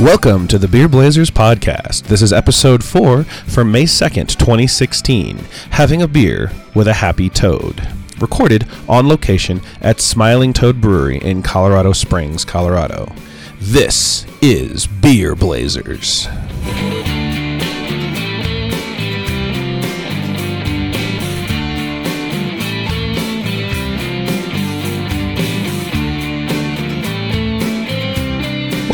Welcome to the Beer Blazers podcast. This is episode 4 for May 2nd, 2016. Having a beer with a happy toad. Recorded on location at Smiling Toad Brewery in Colorado Springs, Colorado. This is Beer Blazers.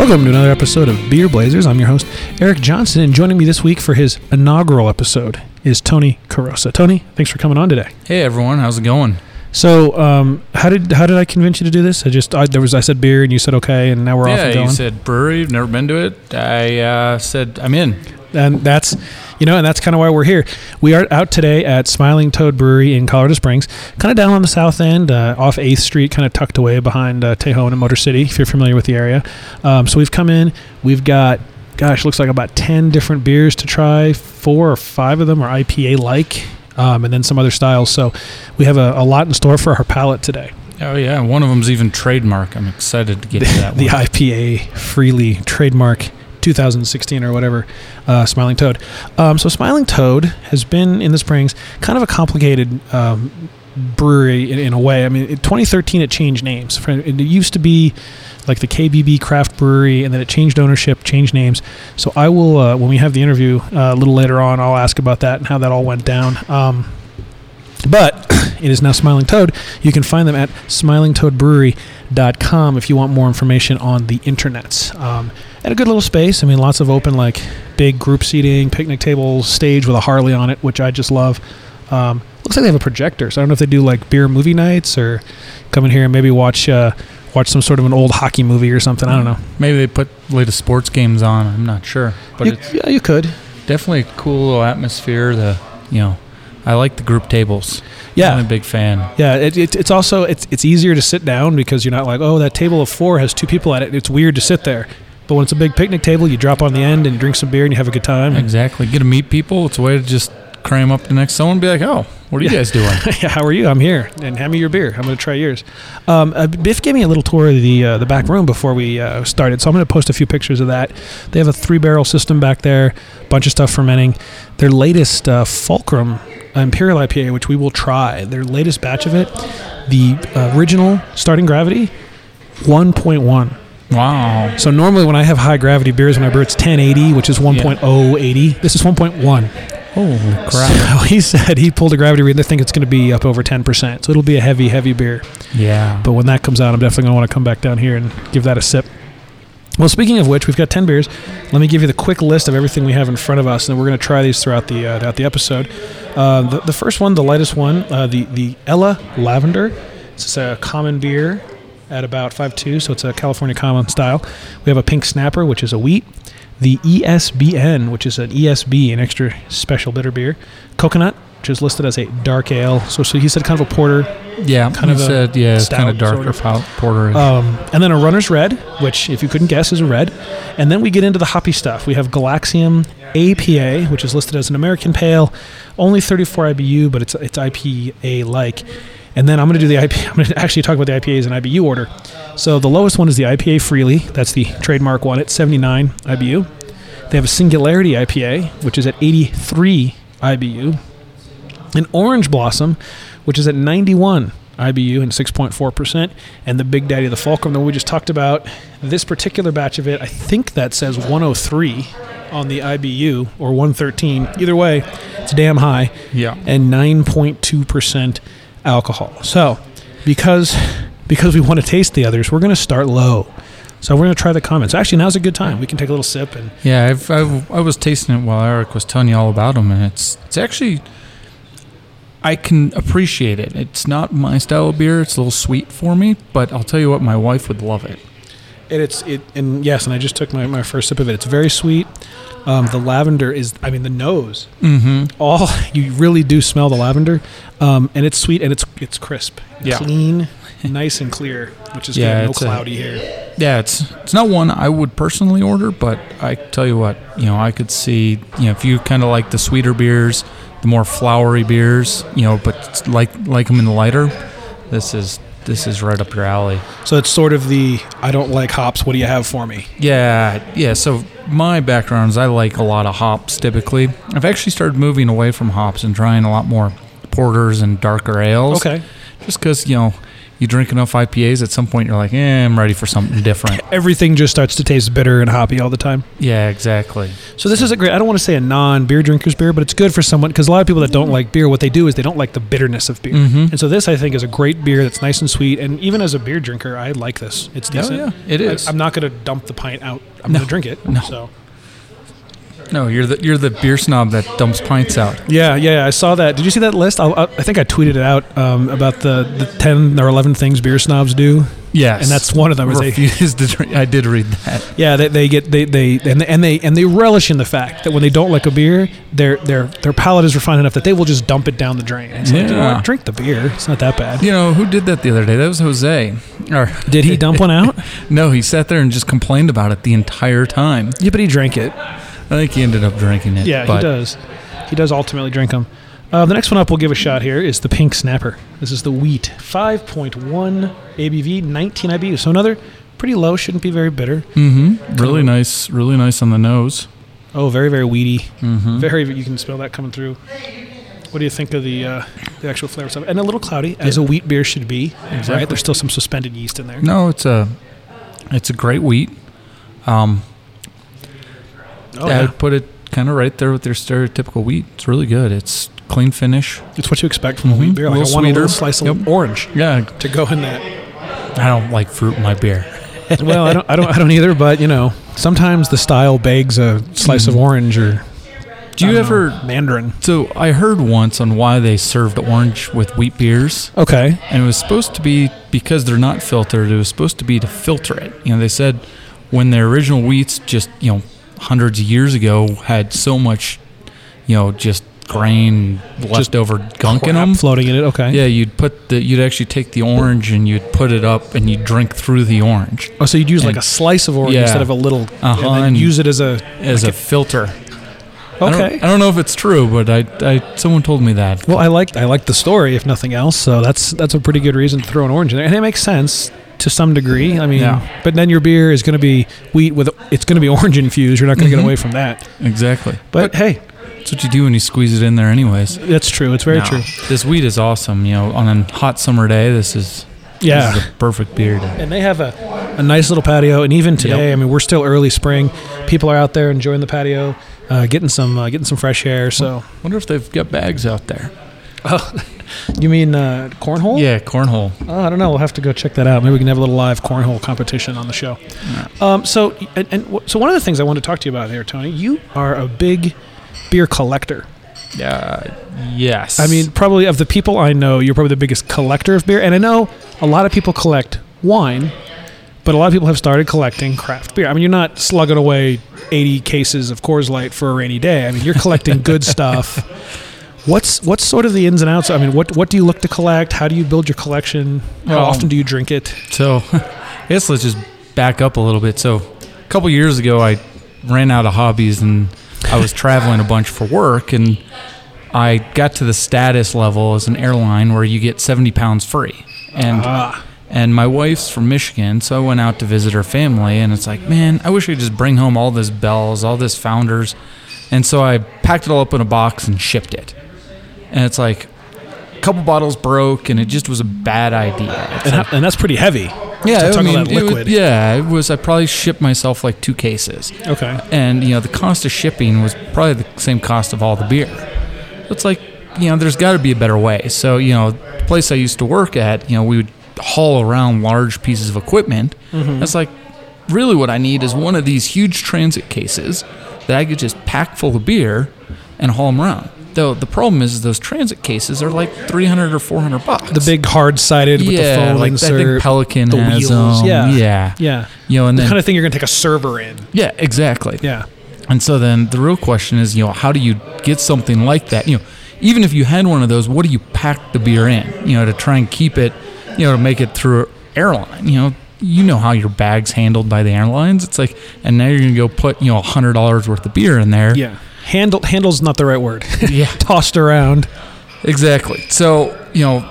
Welcome to another episode of Beer Blazers. I'm your host, Eric Johnson, and joining me this week for his inaugural episode is Tony Carosa. Tony, thanks for coming on today. Hey everyone, how's it going? So, um, how did how did I convince you to do this? I just I, there was I said beer and you said okay, and now we're off yeah, and going. you said brewery. Never been to it. I uh, said I'm in. And that's you know, and that's kind of why we're here. We are out today at Smiling Toad Brewery in Colorado Springs, kind of down on the south end, uh, off Eighth Street, kind of tucked away behind uh, Tejon and Motor City. If you're familiar with the area, um, so we've come in. We've got, gosh, looks like about ten different beers to try. Four or five of them are IPA like, um, and then some other styles. So we have a, a lot in store for our palate today. Oh yeah, one of them's even trademark. I'm excited to get to that the. IPA freely trademark 2016 or whatever, uh, Smiling Toad. Um, so Smiling Toad has been in the Springs, kind of a complicated um, brewery in, in a way. I mean, in 2013 it changed names. It used to be like the KBB Craft Brewery, and then it changed ownership, changed names. So I will, uh, when we have the interview uh, a little later on, I'll ask about that and how that all went down. Um, but it is now Smiling Toad. You can find them at smilingtoadbrewery.com if you want more information on the internets. Um, and a good little space. I mean, lots of open, like big group seating, picnic tables, stage with a Harley on it, which I just love. Um, looks like they have a projector. So I don't know if they do like beer movie nights or come in here and maybe watch uh, watch some sort of an old hockey movie or something. I don't know. Maybe they put latest sports games on. I'm not sure, but You- it's yeah, you could. definitely a cool little atmosphere. The you know, I like the group tables. Yeah. I'm a big fan. Yeah, it, it, it's also it's it's easier to sit down because you're not like oh that table of four has two people at it. It's weird to sit there, but when it's a big picnic table, you drop on the end and drink some beer and you have a good time. Exactly. Get to meet people. It's a way to just cram up the next someone and be like, oh, what are you Yeah. guys doing? yeah, how are you? I'm here, and hand me your beer. I'm going to try yours. Um, uh, Biff gave me a little tour of the uh, the back room before we uh, started, so I'm going to post a few pictures of that. They have a three barrel system back there, bunch of stuff fermenting. Their latest uh, Fulcrum Imperial IPA, which we will try. Their latest batch of it, the uh, original starting gravity, 1.1. wow. So normally when I have high gravity beers when I brew, it's 1080, which is 1.080. This is 1.1. Holy crap. So he said he pulled a gravity read. They think it's going to be up over 10%. So it'll be a heavy, heavy beer. Yeah. But when that comes out, I'm definitely going to want to come back down here and give that a sip. Well, speaking of which, we've got 10 beers. Let me give you the quick list of everything we have in front of us, and then we're going to try these throughout the uh, throughout the episode. Uh, the, the first one, the lightest one, uh, the the Ella Lavender. It's a common beer at about 5.2, so it's a California common style. We have a Pink Snapper, which is a wheat. The ESBN, which is an ESB, an extra special bitter beer. Coconut, which is listed as a dark ale. So, so he said kind of a porter. Yeah. kind of said, yeah, stout kind of sort darker of. porter. Um, and then a runner's red, which, if you couldn't guess, is a red. And then we get into the hoppy stuff. We have Galaxium APA, which is listed as an American Pale, only 34 IBU, but it's it's IPA like. And then I'm going to do the IP. I'm going to actually talk about the IPAs in IBU order. So the lowest one is the IPA Freely. That's the trademark one at 79 IBU. They have a Singularity IPA, which is at 83 IBU. An Orange Blossom, which is at 91 IBU and 6.4%. And the Big Daddy, of the Fulcrum that we just talked about, this particular batch of it, I think that says 103 on the IBU or 113. Either way, it's damn high yeah. and 9.2% alcohol. So, because because we want to taste the others, we're going to start low. So we're going to try the comments. Actually, now's a good time. We can take a little sip and Yeah, I've, I've, I was tasting it while Eric was telling you all about them, and it's it's actually I can appreciate it. It's not my style of beer; it's a little sweet for me. But I'll tell you what, my wife would love it. And it's it and yes, and I just took my, my first sip of it. It's very sweet. Um, the lavender is, I mean, the nose. Mm-hmm. All you really do smell the lavender, um, and it's sweet and it's it's crisp, Yeah. clean, nice and clear, which is Yeah, good. No it's a- cloudy here. Yeah, it's it's not one I would personally order, but I tell you what, you know, I could see, you know, if you kind of like the sweeter beers, the more flowery beers, you know, but like like them in the lighter. This is this is right up your alley. So it's sort of the I don't like hops. What do you have for me? Yeah, yeah. So my background is I like a lot of hops typically. I've actually started moving away from hops and trying a lot more porters and darker ales. Okay. Just because you know you drink enough IPAs, at some point you're like, eh, I'm ready for something different. Everything just starts to taste bitter and hoppy all the time. yeah, exactly. So this is a great. I don't want to say a non-beer drinker's beer, but it's good for someone because a lot of people that don't like beer, what they do is they don't like the bitterness of beer. Mhm. And so this, I think, is a great beer that's nice and sweet. And even as a beer drinker, I like this. It's Oh, decent. yeah, it is. I, am not going to dump the pint out. I'm No. going to drink it. No. So No, you're the you're the beer snob that dumps pints out. yeah, yeah, I saw that. Did you see that list? I I think I tweeted it out um, about the, the ten or eleven things beer snobs do, Yes, and that's one of them. They, to drink. I did read that. yeah, they, they get they, they and, and they and they relish in the fact that when they don't like a beer, their their their palate is refined enough that they will just dump it down the drain. It's like, you know Yeah. drink the beer. It's not that bad. You know who did that the other day? That was Jose. Or Did he dump one out? no, he sat there and just complained about it the entire time. Yeah, but he drank it. I think he ended up drinking it. Yeah, he does. He does ultimately drink them. Uh, the next one up we'll give a shot here is the Pink Snapper. This is the wheat. 5.1 ABV, 19 IBU. So another pretty low, shouldn't be very bitter. Mm-hmm. Really nice. Really nice on the nose. Oh, very, very weedy. Mm-hmm. Very, you can smell that coming through. What do you think of the uh, the actual flavor stuff? And a little cloudy, as a wheat beer should be. Exactly. Right? There's still some suspended yeast in there. No, it's a it's a great wheat. Um, Oh, I yeah. would put it kind of right there with your stereotypical wheat. It's really good. It's clean finish. It's what you expect from a wheat beer. Like Little I want a little slice of Yep. orange Yeah, to go in that. I don't like fruit in my beer. well, I don't, I don't, I don't either. But you know, sometimes the style begs a slice of Mhm. orange or. Do you ever? know, Mandarin? So I heard once on why they served orange with wheat beers, Okay. and it was supposed to be because they're not filtered. It was supposed to be to filter it. You know, they said when their original wheats just you know hundreds of years ago had so much, you know, just grain just leftover gunk in them. floating in it. Okay. Yeah, you'd put the you'd actually take the orange and you'd put it up and you'd drink through the orange Oh, so you'd use like a slice of orange Yeah. instead of a little, Uh-huh, and and- use it as a. as like a filter. I Okay. don't, I don't know if it's true, but I, I someone told me that. Well, I like I like the story, if nothing else. So that's that's a pretty good reason to throw an orange in there, and it makes sense to some degree. I mean, Yeah. but then your beer is going to be wheat with it's going to be orange infused. You're not going to Mhm. get away from that. Exactly. But, hey, That's what you do when you squeeze it in there, anyways. that's true. It's very No, true. This wheat is awesome. You know, on a hot summer day, this is Yeah. this is the perfect beer. To, And they have a, a nice little patio, and even today, Yep. I mean, we're still early spring. People are out there enjoying the patio, uh, getting some uh, getting some fresh air. So, wonder if they've got bags out there. you mean uh, cornhole? Yeah, cornhole. Oh, I don't know. We'll have to go check that out. Maybe we can have a little live cornhole competition on the show. Um, so, and, and w- so one of the things I wanted to talk to you about here, Tony, you are a big beer collector. Yeah. Yes. I mean, probably of the people I know, you're probably the biggest collector of beer. And I know a lot of people collect wine, but a lot of people have started collecting craft beer. I mean, you're not slugging away 80 cases of Coors Light for a rainy day. I mean, you're collecting good stuff. What's what's sort of the ins and outs? I mean, what what do you look to collect? How do you build your collection? How Well, often do you drink it? So, I guess let's just back up a little bit. So, a couple years ago, I ran out of hobbies and I was traveling a bunch for work, and I got to the status level as an airline where you get 70 pounds free. And Ah, and my wife's from Michigan, so I went out to visit her family, and it's like, man, I wish I could just bring home all this bells, all this founders, and so I packed it all up in a box and shipped it. And it's like, a couple bottles broke, and it just was a bad idea. And, like- and that's pretty heavy. yeah, I mean, it was- yeah, it was. I probably shipped myself like two cases, Okay. and you know the cost of shipping was probably the same cost of all the beer. It's like you know, there's got to be a better way. So you know, the place I used to work at, you know, we would haul around large pieces of equipment. Mm-hmm. It's like really what I need is one of these huge transit cases that I could just pack full of beer and haul them around. Though the problem is those transit cases are like 300 or 400 bucks. The big hard sided with the yeah, foam like I think Pelican the has wheels, them. yeah. yeah, yeah. You know, and The then kind of thing you're going to take a server in. yeah, exactly. Yeah. And so then the real question is, you know, how do you get something like that? You know, even if you had one of those, what do you pack the beer in? You know, to try and keep it, you know, to make it through airline. You know, you know how your bag's handled by the airlines. It's like, and now you're gonna go put you know a hundred dollars worth of beer in there. Yeah. Handle handle's not the right word. yeah, Tossed around. exactly. So you know,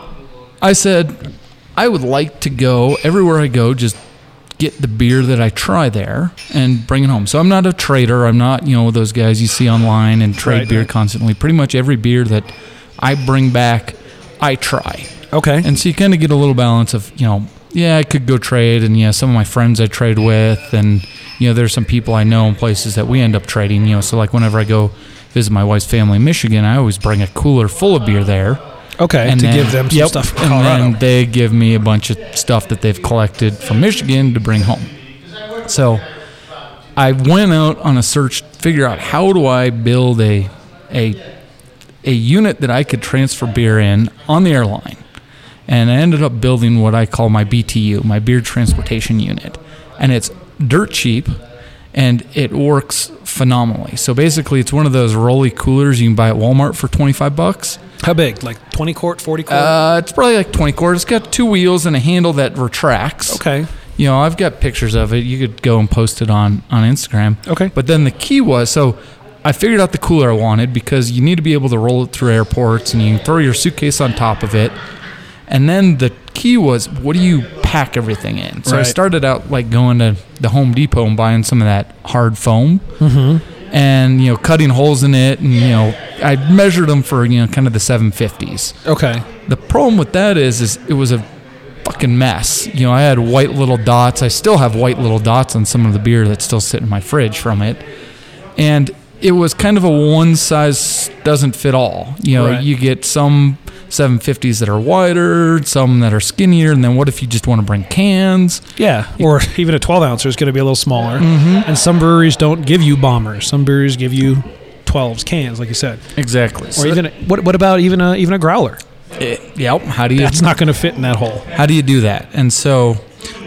I said. I would like to go everywhere I go, just get the beer that I try there and bring it home. So I'm not a trader. I'm not, you know, those guys you see online and trade Right, beer right. constantly. Pretty much every beer that I bring back, I try. Okay. And so you kind of get a little balance of, you know, yeah, I could go trade, and yeah, some of my friends I trade with, and you know, there's some people I know in places that we end up trading. You know, so like whenever I go visit my wife's family in Michigan, I always bring a cooler full of beer there, okay. and to then- give them some yep, stuff from and then they give me a bunch of stuff that they've collected from Michigan to bring home. So I went out on a search, to figure out how do I build a a a unit that I could transfer beer in on the airline. And I ended up building what I call my BTU, my beer transportation unit. And it's dirt cheap and it works phenomenally. So basically it's one of those rolly coolers you can buy at Walmart for 25 bucks. How big? Like 20 quart, 40 quart? Uh, it's probably like 20 quart. It's got two wheels and a handle that retracts. okay. You know, I've got pictures of it. You could go and post it on on Instagram. Okay. But then the key was so I figured out the cooler I wanted because you need to be able to roll it through airports and you can throw your suitcase on top of it. And then the key was what do you pack everything in? So I started out like going to the Home Depot and buying some of that hard foam Mm-hmm. and you know cutting holes in it and you know I measured them for you know kind of the 750s. Okay. The problem with that is, is it was a fucking mess. You know, I had white little dots. I still have white little dots on some of the beer that's still sitting in my fridge from it, and it was kind of a one size doesn't fit all. You know, Right. you get some 750s that are wider, some that are skinnier, and then what if you just want to bring cans? Yeah. Or even a 12 ouncer is going to be a little smaller. Mm-hmm. And some breweries don't give you bombers. Some breweries give you 12s cans, like you said. Exactly. Or even a, what? What about even a even a growler? yep. How do you That's not going to fit in that hole. how do you do that? And so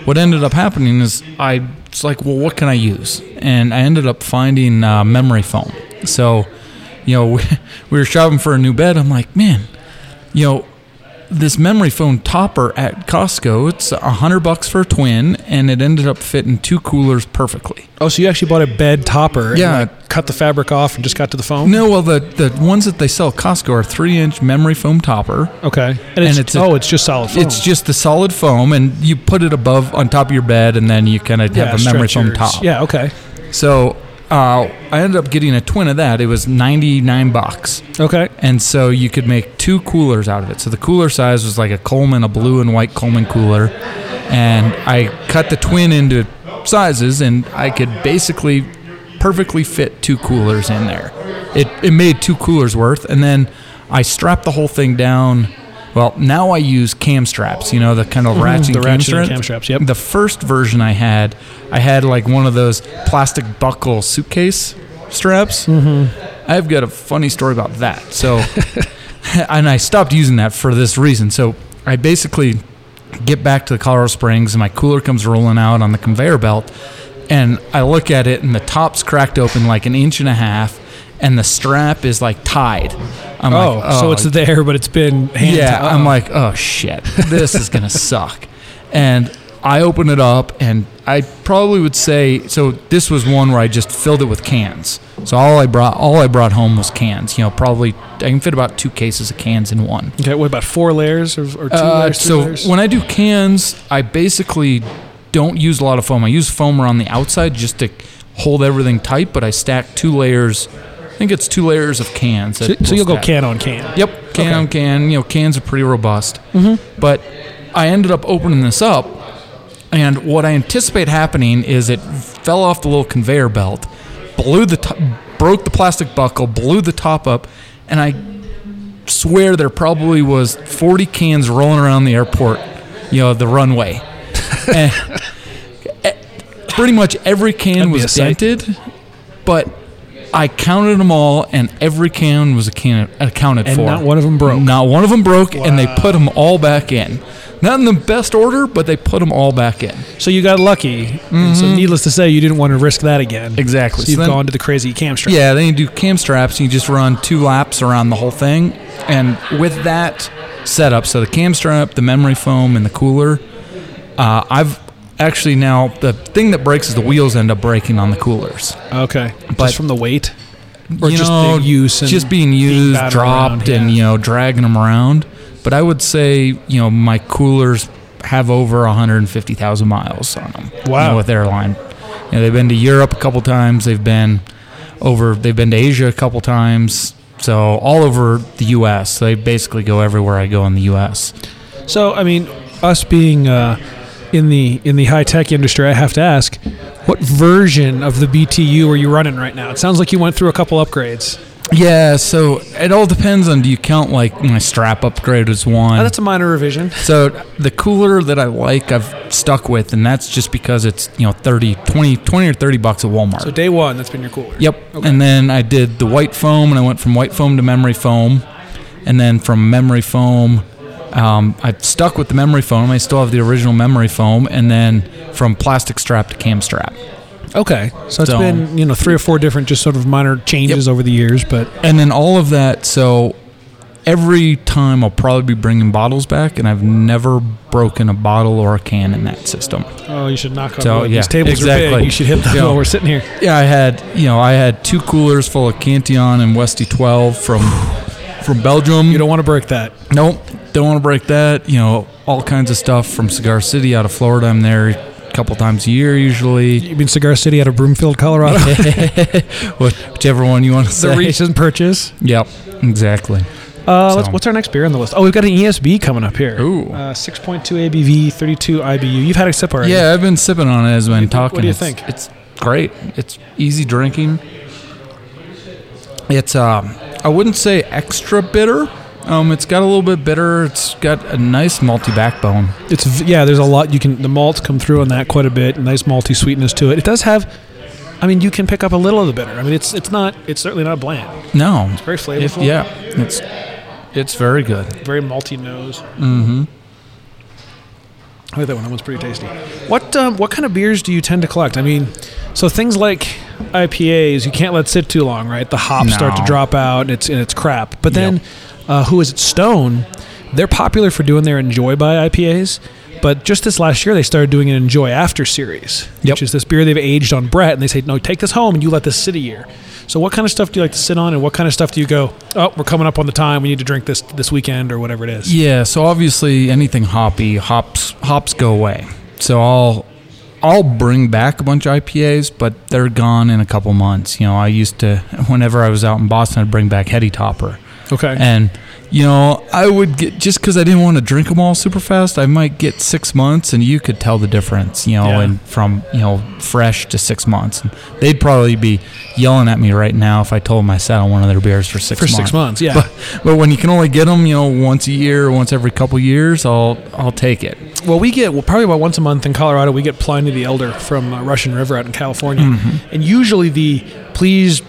what ended up happening is I was like, well, what can I use? And I ended up finding uh, memory foam. So, you know, we, we were shopping for a new bed. I'm like, man, you know, this memory foam topper at Costco, it's a hundred bucks for a twin, and it ended up fitting two coolers perfectly. Oh, so you actually bought a bed topper? Yeah. And like cut the fabric off and just got to the foam. No, well, the the ones that they sell at Costco are three inch memory foam topper. Okay. And it's, it's a- oh, it's just solid foam. It's just the solid foam, and you put it above on top of your bed, and then you kind of yeah, have a memory foam top. Yeah. Okay. So uh, I ended up getting a twin of that. It was 99 bucks. Okay. And so you could make two coolers out of it. So the cooler size was like a Coleman, a blue and white Coleman cooler. And I cut the twin into sizes, and I could basically perfectly fit two coolers in there. It, it made two coolers worth. And then I strapped the whole thing down. Well, now I use cam straps, you know, the kind of ratcheting, Mm-hmm. The cam, straps. cam straps, yep. The first version I had, I had like one of those plastic buckle suitcase straps. Mm-hmm. I've got a funny story about that. So, and I stopped using that for this reason. So, I basically get back to the Colorado Springs, and my cooler comes rolling out on the conveyor belt, and I look at it, and the top's cracked open like an inch and a half, and the strap is like tied. I'm Oh, like, so it's there, but it's been hand yeah, to- I'm oh. like, oh shit, this is gonna suck. And I open it up, and I probably would say so. This was one where I just filled it with cans. So all I brought, all I brought home was cans. You know, probably I can fit about two cases of cans in one. Okay. What about four layers or, or two Uh, layers? So layers? when I do cans, I basically don't use a lot of foam. I use foam around the outside just to hold everything tight. But I stack two layers. I think it's two layers of cans. so, so you'll go can on can. Yep, can Okay. on can. You know, cans are pretty robust. Mm-hmm. But I ended up opening this up, and what I anticipate happening is it fell off the little conveyor belt, blew the top, broke the plastic buckle, blew the top up, and I swear there probably was 40 cans rolling around the airport, you know, the runway. and eh, pretty much every can was dented, but I counted them all, and every can was a can accounted And for. not one of 'em broke. Not one of them broke, and they put them all back in. Not in the best order, but they put them all back in. So you got lucky. And so needless to say, you didn't want to risk that again. Mm-hmm. Exactly. So you've So then- gone to the crazy cam strap. Yeah, then you do cam straps and you just run two laps around the whole thing. And with that setup, so the cam strap, the memory foam, and the cooler, uh, I've actually now the thing that breaks is the wheels end up breaking on the coolers. Okay. But- just from the weight, or You just know, use, just being used, battered dropped, around, and you know dragging them around. But I would say you know my coolers. have over 150,000 miles on them. you Wow. know, with airline. You know, they've been to Europe a couple times. They've been over. They've been to Asia a couple times. So all over the U.S. They basically go everywhere I go in the U.S. So, I mean, us being uh, in the in the high tech industry, I have to ask, what version of the BTU are you running right now? It sounds like you went through a couple upgrades. Yeah. So it all depends on. Do you count like my strap upgrade as one? Oh, that's a minor revision. So the cooler that I like, I've stuck with, and that's just because it's you know 30, 20, 20 or thirty bucks at Walmart. So day one, that's been your cooler. Yep. Okay. And then I did the white foam, and I went from white foam to memory foam, and then from memory foam, um, I stuck with the memory foam. I still have the original memory foam, and then from plastic strap to cam strap. Okay. So it's So- been you know three or four different just sort of minor changes over the years, but And then all of that. So every time I'll probably be bringing bottles back, and I've never broken a bottle or a can in that system. oh, you should knock on So, wood. yeah, These tables are exactly. big. You should hit them Yeah. while we're sitting here. Yeah, I had you know I had two coolers full of Cantillon and Westy 12 from from Belgium. You don't want to break that. Nope, don't want to break that. You know, all kinds of stuff from Cigar City out of Florida. I'm there a couple times a year usually. You mean Cigar City out of Broomfield, Colorado? Whichever one you want to the say. recent purchase. Yep, exactly. Uh, So- what's our next beer on the list? Oh, we've got an ESB coming up here. Ooh. Uh, 6.2 ABV, 32 IBU. You've had a sip already. Yeah, I've been sipping on it as I've been talking. what do you It's- think? It's great. It's easy drinking. It's um, I wouldn't say extra bitter. Um, it's got a little bit bitter. It's got a nice malty backbone. It's yeah. There's a lot you can. The malts come through on that quite a bit. Nice malty sweetness to it. It does have. I mean, you can pick up a little of the bitter. I mean, it's it's not. It's certainly not bland. No, it's Very flavorful. yeah, it's it's very good. Very malty nose. Mm-hmm. I like that one. That one's pretty tasty. What um, what kind of beers do you tend to collect? I mean, so things like IPAs, you can't let sit too long, right? The hops start to drop out, and it's and it's crap. But Yep. then, uh, who is it? Stone. They're popular for doing their Enjoy by IPAs. But just this last year, they started doing an Enjoy After series, Yep. which is this beer they've aged on Brett, and they say, no, take this home and you let this sit a year. So, what kind of stuff do you like to sit on, and what kind of stuff do you go? Oh, we're coming up on the time. We need to drink this this weekend or whatever it is. Yeah, so obviously anything hoppy, hops hops go away. So I'll I'll bring back a bunch of IPAs, but they're gone in a couple months. You know, I used to whenever I was out in Boston, I'd bring back Heady Topper, Okay. and you know I would get just because I didn't want to drink them all super fast. I might get six months, and you could tell the difference. You know, Yeah. and from you know fresh to six months, and they'd probably be yelling at me right now if I told them I sat on one of their beers for six for months. six months, yeah. But, but when you can only get them, you know, once a year, or once every couple years, I'll I'll take it. Well, we get well, probably about once a month in Colorado. We get Pliny the Elder from uh, Russian River out in California, Mm-hmm. and usually the please,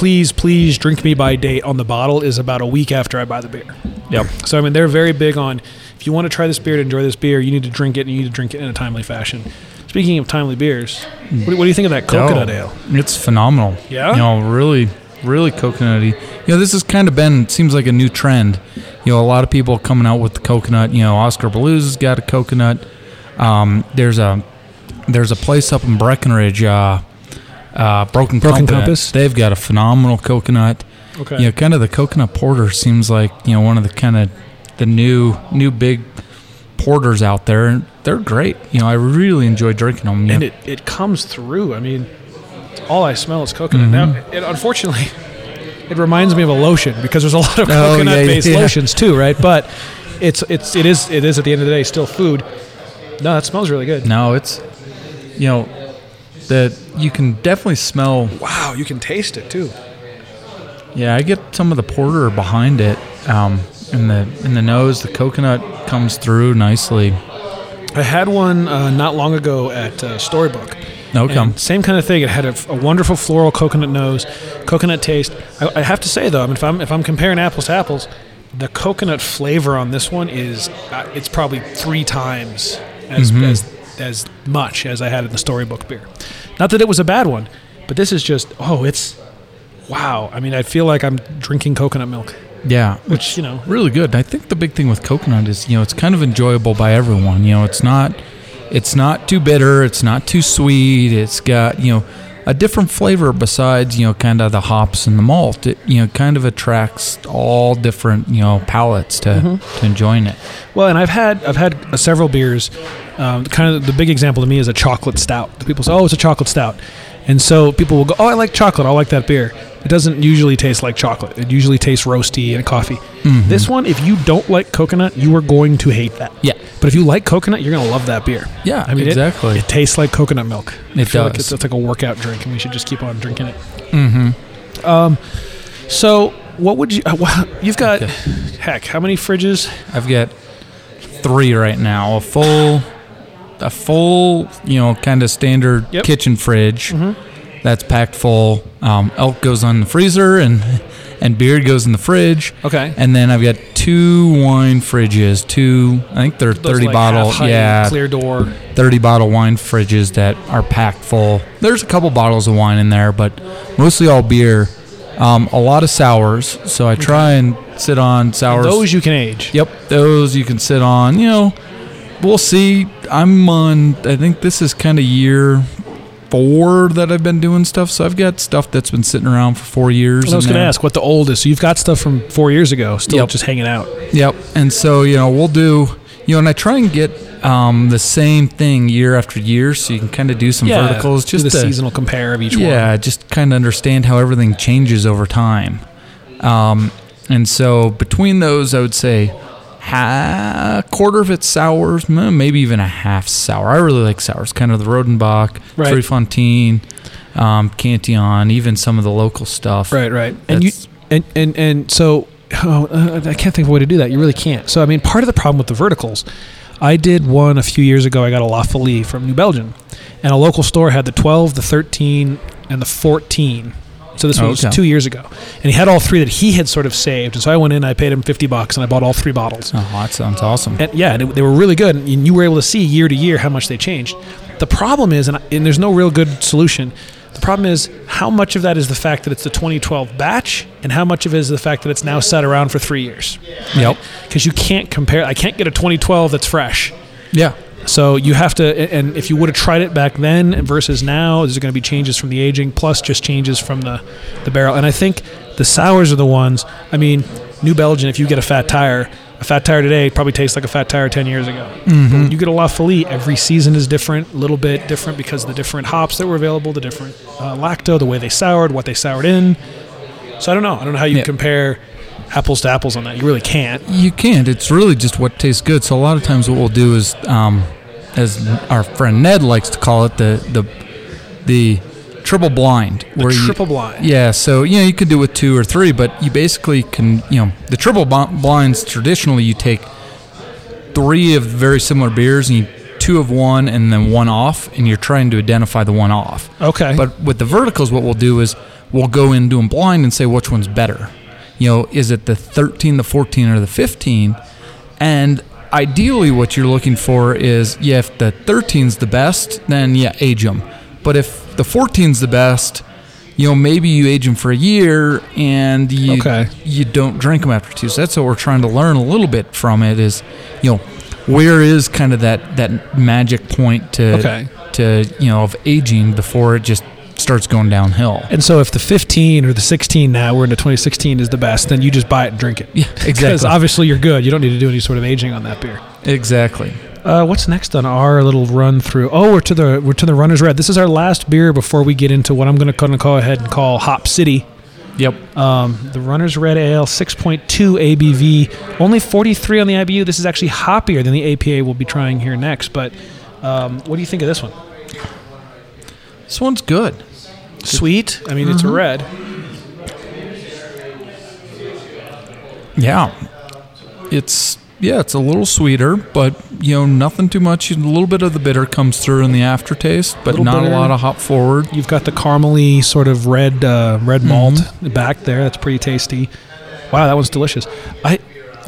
please, please drink me by date on the bottle is about a week after I buy the beer. Yep. So I mean, they're very big on if you want to try this beer to enjoy this beer, you need to drink it, and you need to drink it in a timely fashion. Speaking of timely beers, what do, what do you think of that coconut Oh, ale? It's phenomenal. Yeah? You know, really, really coconutty. You know, this has kind of been seems like a new trend. You know, a lot of people coming out with the coconut. You know, Oskar Blues has got a coconut. Um, there's a there's a place up in Breckenridge, uh, uh, Broken, Broken Compass. Compass? They've got a phenomenal coconut. Okay. you know, kind of the coconut porter seems like you know one of the kind of the new new big porters out there, and they're great. You know, I really enjoy drinking them. and know. it, it comes through. I mean, all I smell is coconut. Mm-hmm. Now, it, unfortunately, it reminds me of a lotion because there's a lot of Oh, coconut-based yeah. lotions too, right? But it's it's it is it is at the end of the day still food. No, that smells really good. no, it's you know that you can definitely smell. Wow, you can taste it too. Yeah, I get some of the porter behind it. Um, in the in the nose, the coconut comes through nicely. I had one uh, not long ago at uh, Storybook. No, come. Same kind of thing. It had a, a wonderful floral coconut nose, coconut taste. I, I have to say though, I mean, if I'm if I'm comparing apples to apples, the coconut flavor on this one is uh, it's probably three times as, Mhm. as as much as I had in the Storybook beer. Not that it was a bad one, but this is just oh, it's wow. I mean, I feel like I'm drinking coconut milk, Yeah, which you know. really good. I think the big thing with coconut is you know it's kind of enjoyable by everyone. You know, it's not it's not too bitter, it's not too sweet. It's got you know a different flavor besides you know kind of the hops and the malt. It you know kind of attracts all different you know palates to, Mm-hmm. to enjoying it. Well, and I've had I've had uh, several beers. Um, kind of the big example to me is a chocolate stout. People say, "Oh, it's a chocolate stout," and so people will go, "Oh, I like chocolate. I like that beer." It doesn't usually taste like chocolate. It usually tastes roasty and coffee. This one, if you don't like coconut, you are going to hate that. Yeah. But if you like coconut, you're going to love that beer. Yeah, I mean, exactly. It, tastes like coconut milk. It feel Like does. it's, it's like a workout drink, and we should just keep on drinking it. mm-hmm. Um, so what would you? Uh, wha- you've got, Okay. heck, how many fridges? I've got three right now. A full, a full, you know, kind of standard Yep. kitchen fridge Mhm. that's packed full. Um, elk goes on the freezer, and and beard goes in the fridge. Okay. And then I've got two wine fridges. Two, I think they're Those, thirty like, bottle, yeah, clear door. thirty bottle wine fridges that are packed full. There's a couple bottles of wine in there, but mostly all beer. Um, a lot of sours, so I try and sit on sours. Those you can age. Yep, those you can sit on. You know, we'll see. I'm on. I think this is kind of year four that I've been doing stuff. So I've got stuff that's been sitting around for four years. I was going to ask what the oldest. So you've got stuff from four years ago still Yep. just hanging out. Yep. And so you know we'll do. You know, and I try and get um, the same thing year after year, so you can kind of do some verticals. do Just the to, seasonal compare of each one. yeah, just kind of understand how everything changes over time. Um, and so between those, I would say ha- a quarter of it's sours, maybe even a half sour. I really like sours, kind of the Rodenbach, Right. Trefontaine, um, Cantillon, even some of the local stuff. Right, right. And you and and and so oh, uh, I can't think of a way to do that. You really can't. So I mean, part of the problem with the verticals, I did one a few years ago. I got a La Folie from New Belgium, and a local store had the 12, the 13, and the 14. So this was oh, Okay. two years ago, and he had all three that he had sort of saved. And so I went in, I paid him fifty bucks, and I bought all three bottles. Oh, that sounds awesome. And yeah, and it, they were really good, and you were able to see year to year how much they changed. The problem is, and, I- and there's no real good solution. The problem is how much of that is the fact that it's the 2012 batch, and how much of it is the fact that it's now sat around for three years. Yep. Because you can't compare. I can't get a 2012 that's fresh. Yeah. So you have to, and if you would have tried it back then versus now, there's going to be changes from the aging, plus just changes from the, the barrel. And I think the sours are the ones. I mean, New Belgium, if you get a fat tire, a fat tire today probably tastes like a fat tire 10 years ago. When you get a La Folie, every season is different, a little bit different because of the different hops that were available, the different uh, lacto, the way they soured, what they soured in. So I don't know. I don't know how you Yeah. compare apples to apples on that. You really can't. You can't. It's really just what tastes good. So a lot of times, what we'll do is, um, as our friend Ned likes to call it, the the the triple blind, The where you- triple blind. Yeah, so you know you could do it with two or three, but you basically can you know the triple blinds traditionally you take three of very similar beers and you two of one and then one off, and you're trying to identify the one off. Okay. But with the verticals, what we'll do is we'll go in do them blind and say which one's better. You know, is it the 13, the 14, or the 15? And ideally, what you're looking for is, yeah, if the 13's the best, then yeah, age them. But if the 14's the best, you know, maybe you age them for a year and you Okay. you don't drink them after two. So that's what we're trying to learn a little bit from it is, you know, where is kind of that that magic point to Okay. to you know of aging before it just starts going downhill. And so, if the 15 or the 16 now, we're into 2016, is the best, then you just buy it and drink it. Yeah, Because obviously you're good. You don't need to do any sort of aging on that beer. Exactly. Uh, what's next on our little run through? Oh, we're to the we're to the Runner's Red. This is our last beer before we get into what I'm going to go ahead and call Hop City. Yep. Um, the Runner's Red Ale, 6.2 ABV, only 43 on the IBU. This is actually hoppier than the APA we'll be trying here next. But um, what do you think of this one? This one's good. Sweet. I mean, it's a red. Yeah. It's yeah, it's a little sweeter, but you know, nothing too much. A little bit of the bitter comes through in the aftertaste, but Little not bitter. a lot of hop forward. You've got the caramely sort of red uh, red malt back there. That's pretty tasty. Wow, that was delicious. I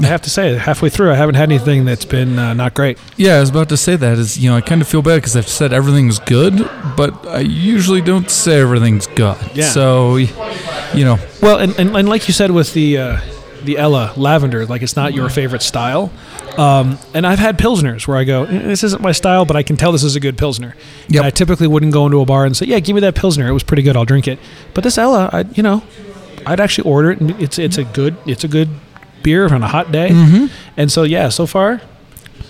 I have to say, halfway through, I haven't had anything that's been uh, not great. Yeah, I was about to say that. Is you know, I kind of feel bad because I've said everything's good, but I usually don't say everything's good. Yeah. So, you know, Well, and, and, and like you said with the uh, the Ella lavender, like it's not your favorite style. Um, and I've had pilsners where I go, "Eh, this isn't my style, but I can tell this is a good pilsner. Yeah. I typically wouldn't go into a bar and say, yeah, give me that pilsner. It was pretty good. I'll drink it. But this Ella, I, you know, I'd actually order it, and it's it's a good it's a good beer on a hot day. Mm-hmm. And so yeah, so far,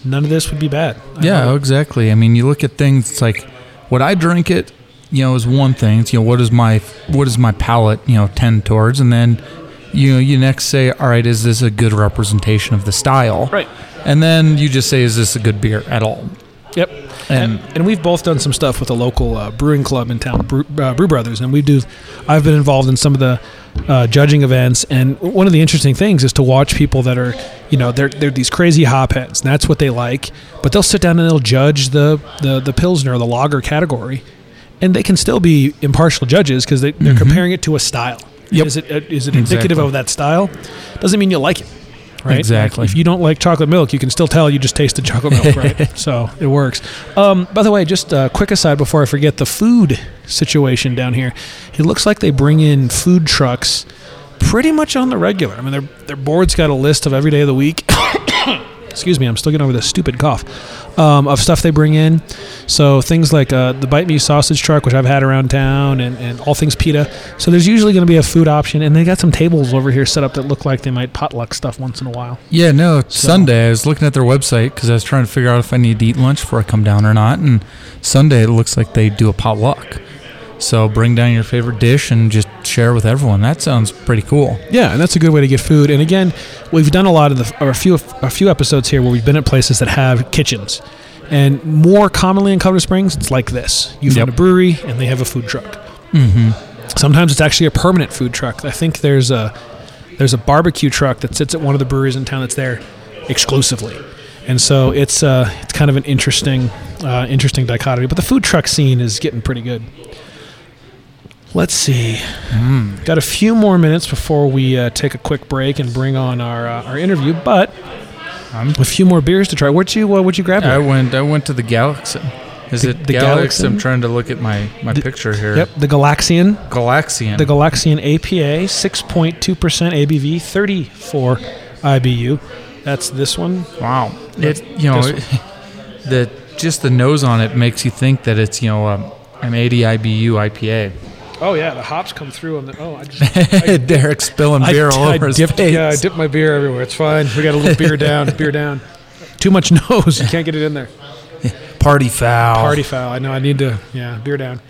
none of this would be bad. I Yeah, exactly. I mean, you look at things. It's like, would I drink it? You know, is one thing. It's, you know, what is my what does my palate you know tend towards, and then you know you next say, all right, is this a good representation of the style? right. And then you just say, is this a good beer at all? Yep. And- And, and we've both done some stuff with a local uh, brewing club in town, Brew, uh, Brew Brothers, and we do. I've been involved in some of the uh, judging events, and one of the interesting things is to watch people that are, you know, they're they're these crazy hopheads, and that's what they like. But they'll sit down and they'll judge the the the pilsner the lager category, and they can still be impartial judges because they, they're Mhm. comparing it to a style. Yep. Is it uh, it indicative Exactly. of that style? Doesn't mean you like it. Right? Exactly. Like, if you don't like chocolate milk, you can still tell you just tasted chocolate milk, right? so it works. Um, by the way, just a quick aside before I forget the food situation down here. It looks like they bring in food trucks pretty much on the regular. I mean, their their board's got a list of every day of the week. Excuse me, I'm still getting over this stupid cough. Um, of stuff they bring in. So things like uh, the Bite Me sausage truck, which I've had around town, and, and all things pita. So there's usually going to be a food option, and they got some tables over here set up that look like they might potluck stuff once in a while. Yeah, no. Sunday, I was looking at their website because I was trying to figure out if I need to eat lunch before I come down or not. And Sunday, it looks like they do a potluck. So bring down your favorite dish and just share with everyone. That sounds pretty cool. Yeah, and that's a good way to get food. And again, we've done a lot of the or a few a few episodes here where we've been at places that have kitchens. And more commonly in Colorado Springs, it's like this. You find Yep. a brewery and they have a food truck. Mm-hmm. Sometimes it's actually a permanent food truck. I think there's a there's a barbecue truck that sits at one of the breweries in town that's there exclusively. And so it's uh, it's kind of an interesting uh, interesting dichotomy. But the food truck scene is getting pretty good. Let's see. Mm. Got a few more minutes before we uh, take a quick break and bring on our uh, our interview, but I'm, a few more beers to try. What'd you uh, what'd you grab? I here? went. I went to the Galaxy. Is The- it the Galaxy? I'm trying to look at my my The- picture here. Yep, the Galaxian, Galaxian. the Galaxian APA, six point two percent ABV, thirty four IBU. That's this one. wow. It you know the just the nose on it makes you think that it's you know um, an 80 IBU IPA. Oh yeah, the hops come through on the. Oh, I just Derek's spilling beer all I over his dipped, face. Yeah, I dipped my beer everywhere. It's fine. We got a little beer down. Beer down. Too much nose. You can't get it in there. Party foul. Party foul. I know. I need to. Yeah, beer down.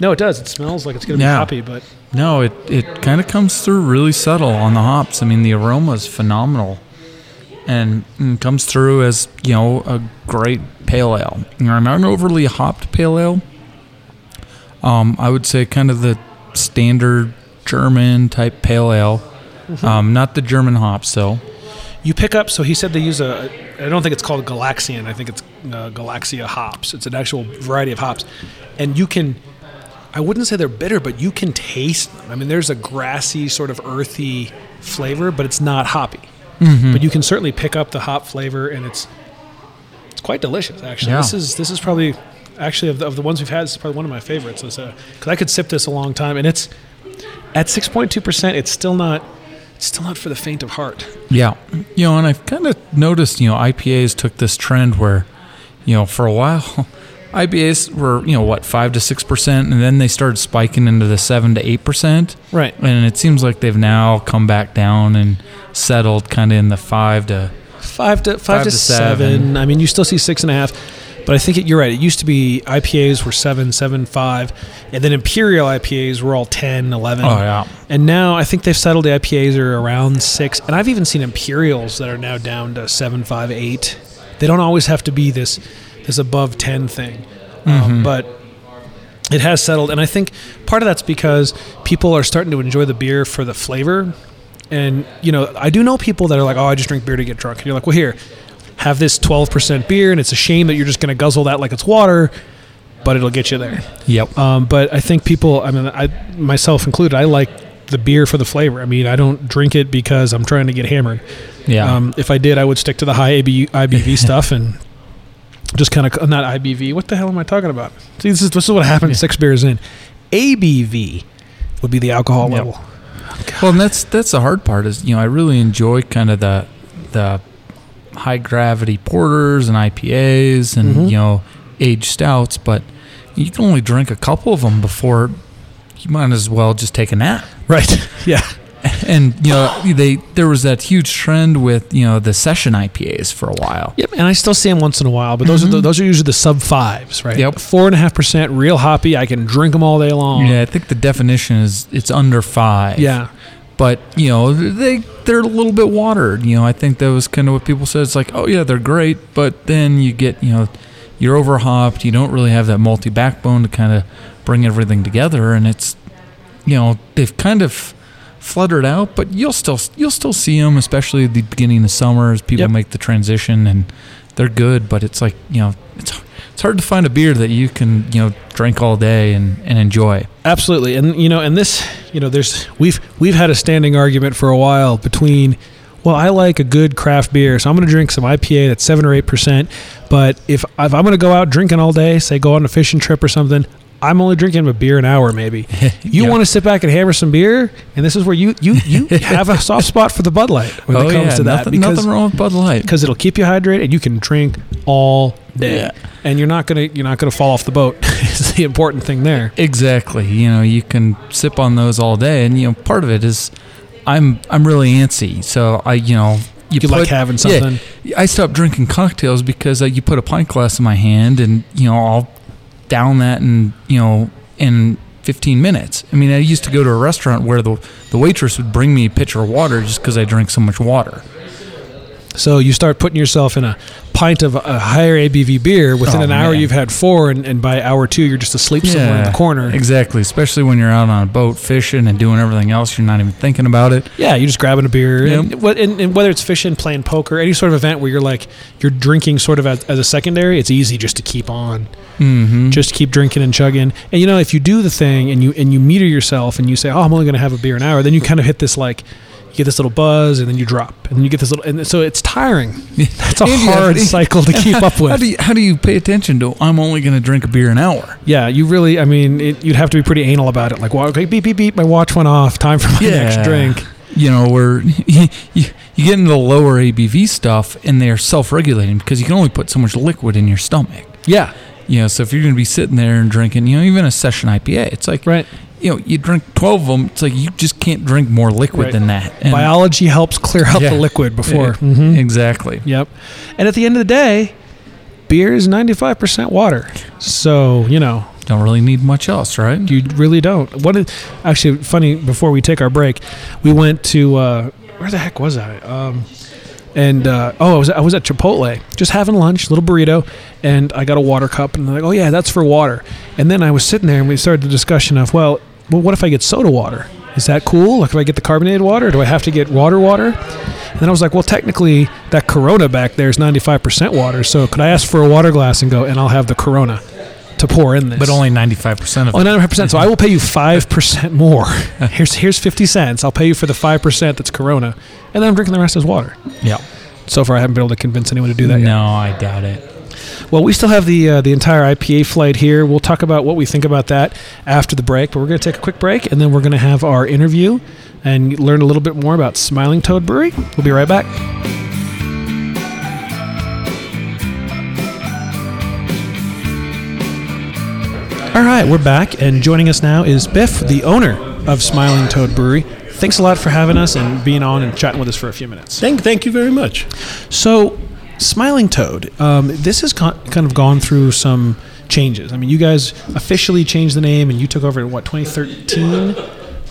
No, it does. It smells like it's gonna be Yeah. hoppy, but No, it, it kind of comes through really subtle on the hops. I mean, the aroma is phenomenal, and, and comes through as you know a great pale ale. You know, not an overly hopped pale ale. Um, I would say kind of the standard German type pale ale. Um, not the German hops though. you pick up. So he said they use a. I don't think it's called Galaxian. I think it's uh, Galaxia hops. It's an actual variety of hops, and you can. I wouldn't say they're bitter, but you can taste them. I mean, there's a grassy, sort of earthy flavor, but it's not hoppy. Mm-hmm. But you can certainly pick up the hop flavor, and it's it's quite delicious. Actually, Yeah. this is this is probably actually of the, of the ones we've had. This is probably one of my favorites. Because uh, I could sip this a long time, and it's at six point two percent. It's still not. It's still not for the faint of heart. Yeah. You know, and I've kind of noticed, you know, IPAs took this trend where, you know, for a while, IPAs were, you know, what, 5 to 6%, and then they started spiking into the 7 to 8%. Right. And it seems like they've now come back down and settled kind of in the 5 to. Five to five, Five to, to seven. seven. I mean, you still see six and a half, but I think it, you're right. It used to be IPAs were seven, seven, five, and then Imperial IPAs were all 10, 11. Oh, yeah. And now I think they've settled. The IPAs are around six, and I've even seen Imperials that are now down to seven, five, eight. They don't always have to be this this above ten thing, um, Mhm. but it has settled. And I think part of that's because people are starting to enjoy the beer for the flavor. And you know, I do know people that are like, "Oh, I just drink beer to get drunk." And you're like, "Well, here, have this 12% beer, and it's a shame that you're just going to guzzle that like it's water." But it'll get you there. Yep. Um, but I think people, I mean, I myself included, I like the beer for the flavor. I mean, I don't drink it because I'm trying to get hammered. Yeah. Um, if I did, I would stick to the high IBV stuff and just kind of not IBV. What the hell am I talking about? See, this is this is what happens Yeah. six beers in. ABV would be the alcohol Yep. level. Well, and that's that's the hard part is you know I really enjoy kind of the the high gravity porters and IPAs and Mhm. you know aged stouts, but you can only drink a couple of them before you might as well just take a nap. Right. Yeah. And you know they there was that huge trend with you know the session IPAs for a while. Yep. And I still see them once in a while, but those are the, Mhm. those are usually the sub fives, right? Yep. Four and a half percent, real hoppy. I can drink them all day long. Yeah, I think the definition is it's under five. Yeah. But you know they they're a little bit watered. You know, I think that was kind of what people said. It's like, oh yeah, they're great, but then you get you know you're overhopped. You don't really have that malty backbone to kind of bring everything together, and it's you know they've kind of fluttered out, but you'll still you'll still see them, especially at the beginning of summer as people Yep. make the transition, and they're good. But it's like you know it's it's hard to find a beer that you can you know drink all day and, and enjoy. Absolutely, and you know, and this, you know, there's we've we've had a standing argument for a while between, well, I like a good craft beer, so I'm going to drink some IPA that's seven or eight percent. But if if I'm going to go out drinking all day, say go on a fishing trip or something, I'm only drinking a beer an hour maybe. You Yeah. want to sit back and hammer some beer, and this is where you you you have a soft spot for the Bud Light when oh it comes yeah, to that nothing, because nothing wrong with Bud Light. because it'll keep you hydrated and you can drink all day, Yeah. and you're not gonna you're not gonna fall off the boat. is the important thing there. Exactly. You know, you can sip on those all day, and you know, part of it is I'm I'm really antsy, so I you know You, like having yeah, something. I stopped drinking cocktails because uh, you put a pint glass in my hand, and you know I'll down that in you know in 15 minutes. I mean, I used to go to a restaurant where the the waitress would bring me a pitcher of water just because I drink so much water. So you start putting yourself in a pint of a higher ABV beer. Within Oh, an hour, man. you've had four, and, and by hour two, you're just asleep somewhere in the corner. Exactly, especially when you're out on a boat fishing and doing everything else, you're not even thinking about it. Yeah, you're just grabbing a beer. Yep. And, and, and whether it's fishing, playing poker, any sort of event where you're like you're drinking sort of as, as a secondary, it's easy just to keep on, Mm-hmm. just keep drinking and chugging. And you know, if you do the thing and you and you meter yourself and you say, "Oh, I'm only going to have a beer an hour," then you kind of hit this like. You get this little buzz, and then you drop, and then you get this little, and so it's tiring. That's a And you have- hard cycle to keep up How with. do you, how do you pay attention to? I'm only going to drink a beer an hour. Yeah, you really. I mean, it, you'd have to be pretty anal about it. Like, well, okay, beep, beep, beep. My watch went off. Time for my next drink. You know, where you, you, you get into the lower ABV stuff, and they're self-regulating because you can only put so much liquid in your stomach. Yeah, You know, so if you're going to be sitting there and drinking, you know, even a session IPA, it's like right. You know, you drink 12 of them. It's like you just can't drink more liquid Right. than that. And- Biology helps clear out Yeah. the liquid before. Mhm. Exactly. Yep. And at the end of the day, beer is 95% water. So, you know, Don't really need much else, right? you really don't. What is actually funny before we take our break, we went to uh, where the heck was I? Um, and uh, oh, I was I was at Chipotle, just having lunch, little burrito, and I got a water cup, and they're like, oh yeah, that's for water. And then I was sitting there, and we started the discussion of, well, well, what if I get soda water? Is that cool? Like, if I get the carbonated water, do I have to get water water? And then I was like, well, technically, that Corona back there is 95% water. So could I ask for a water glass and go, and I'll have the Corona to pour in this? But only 95% of Oh, it. 95%. So I will pay you 5% more. Here's here's 50 cents. I'll pay you for the 5% that's Corona. And then I'm drinking the rest as water. Yeah. So far, I haven't been able to convince anyone to do that no, yet. I doubt it. Well, we still have the uh, the entire IPA flight here. We'll talk about what we think about that after the break. But we're going to take a quick break, and then we're going to have our interview and learn a little bit more about Smiling Toad Brewery. We'll be right back. All right, we're back, and joining us now is Biff, the owner of Smiling Toad Brewery. Thanks a lot for having us and being on and chatting with us for a few minutes. Thank, thank you very much. So, Smiling Toad, um, this has con- kind of gone through some changes. I mean, you guys officially changed the name, and you took over in what 2013.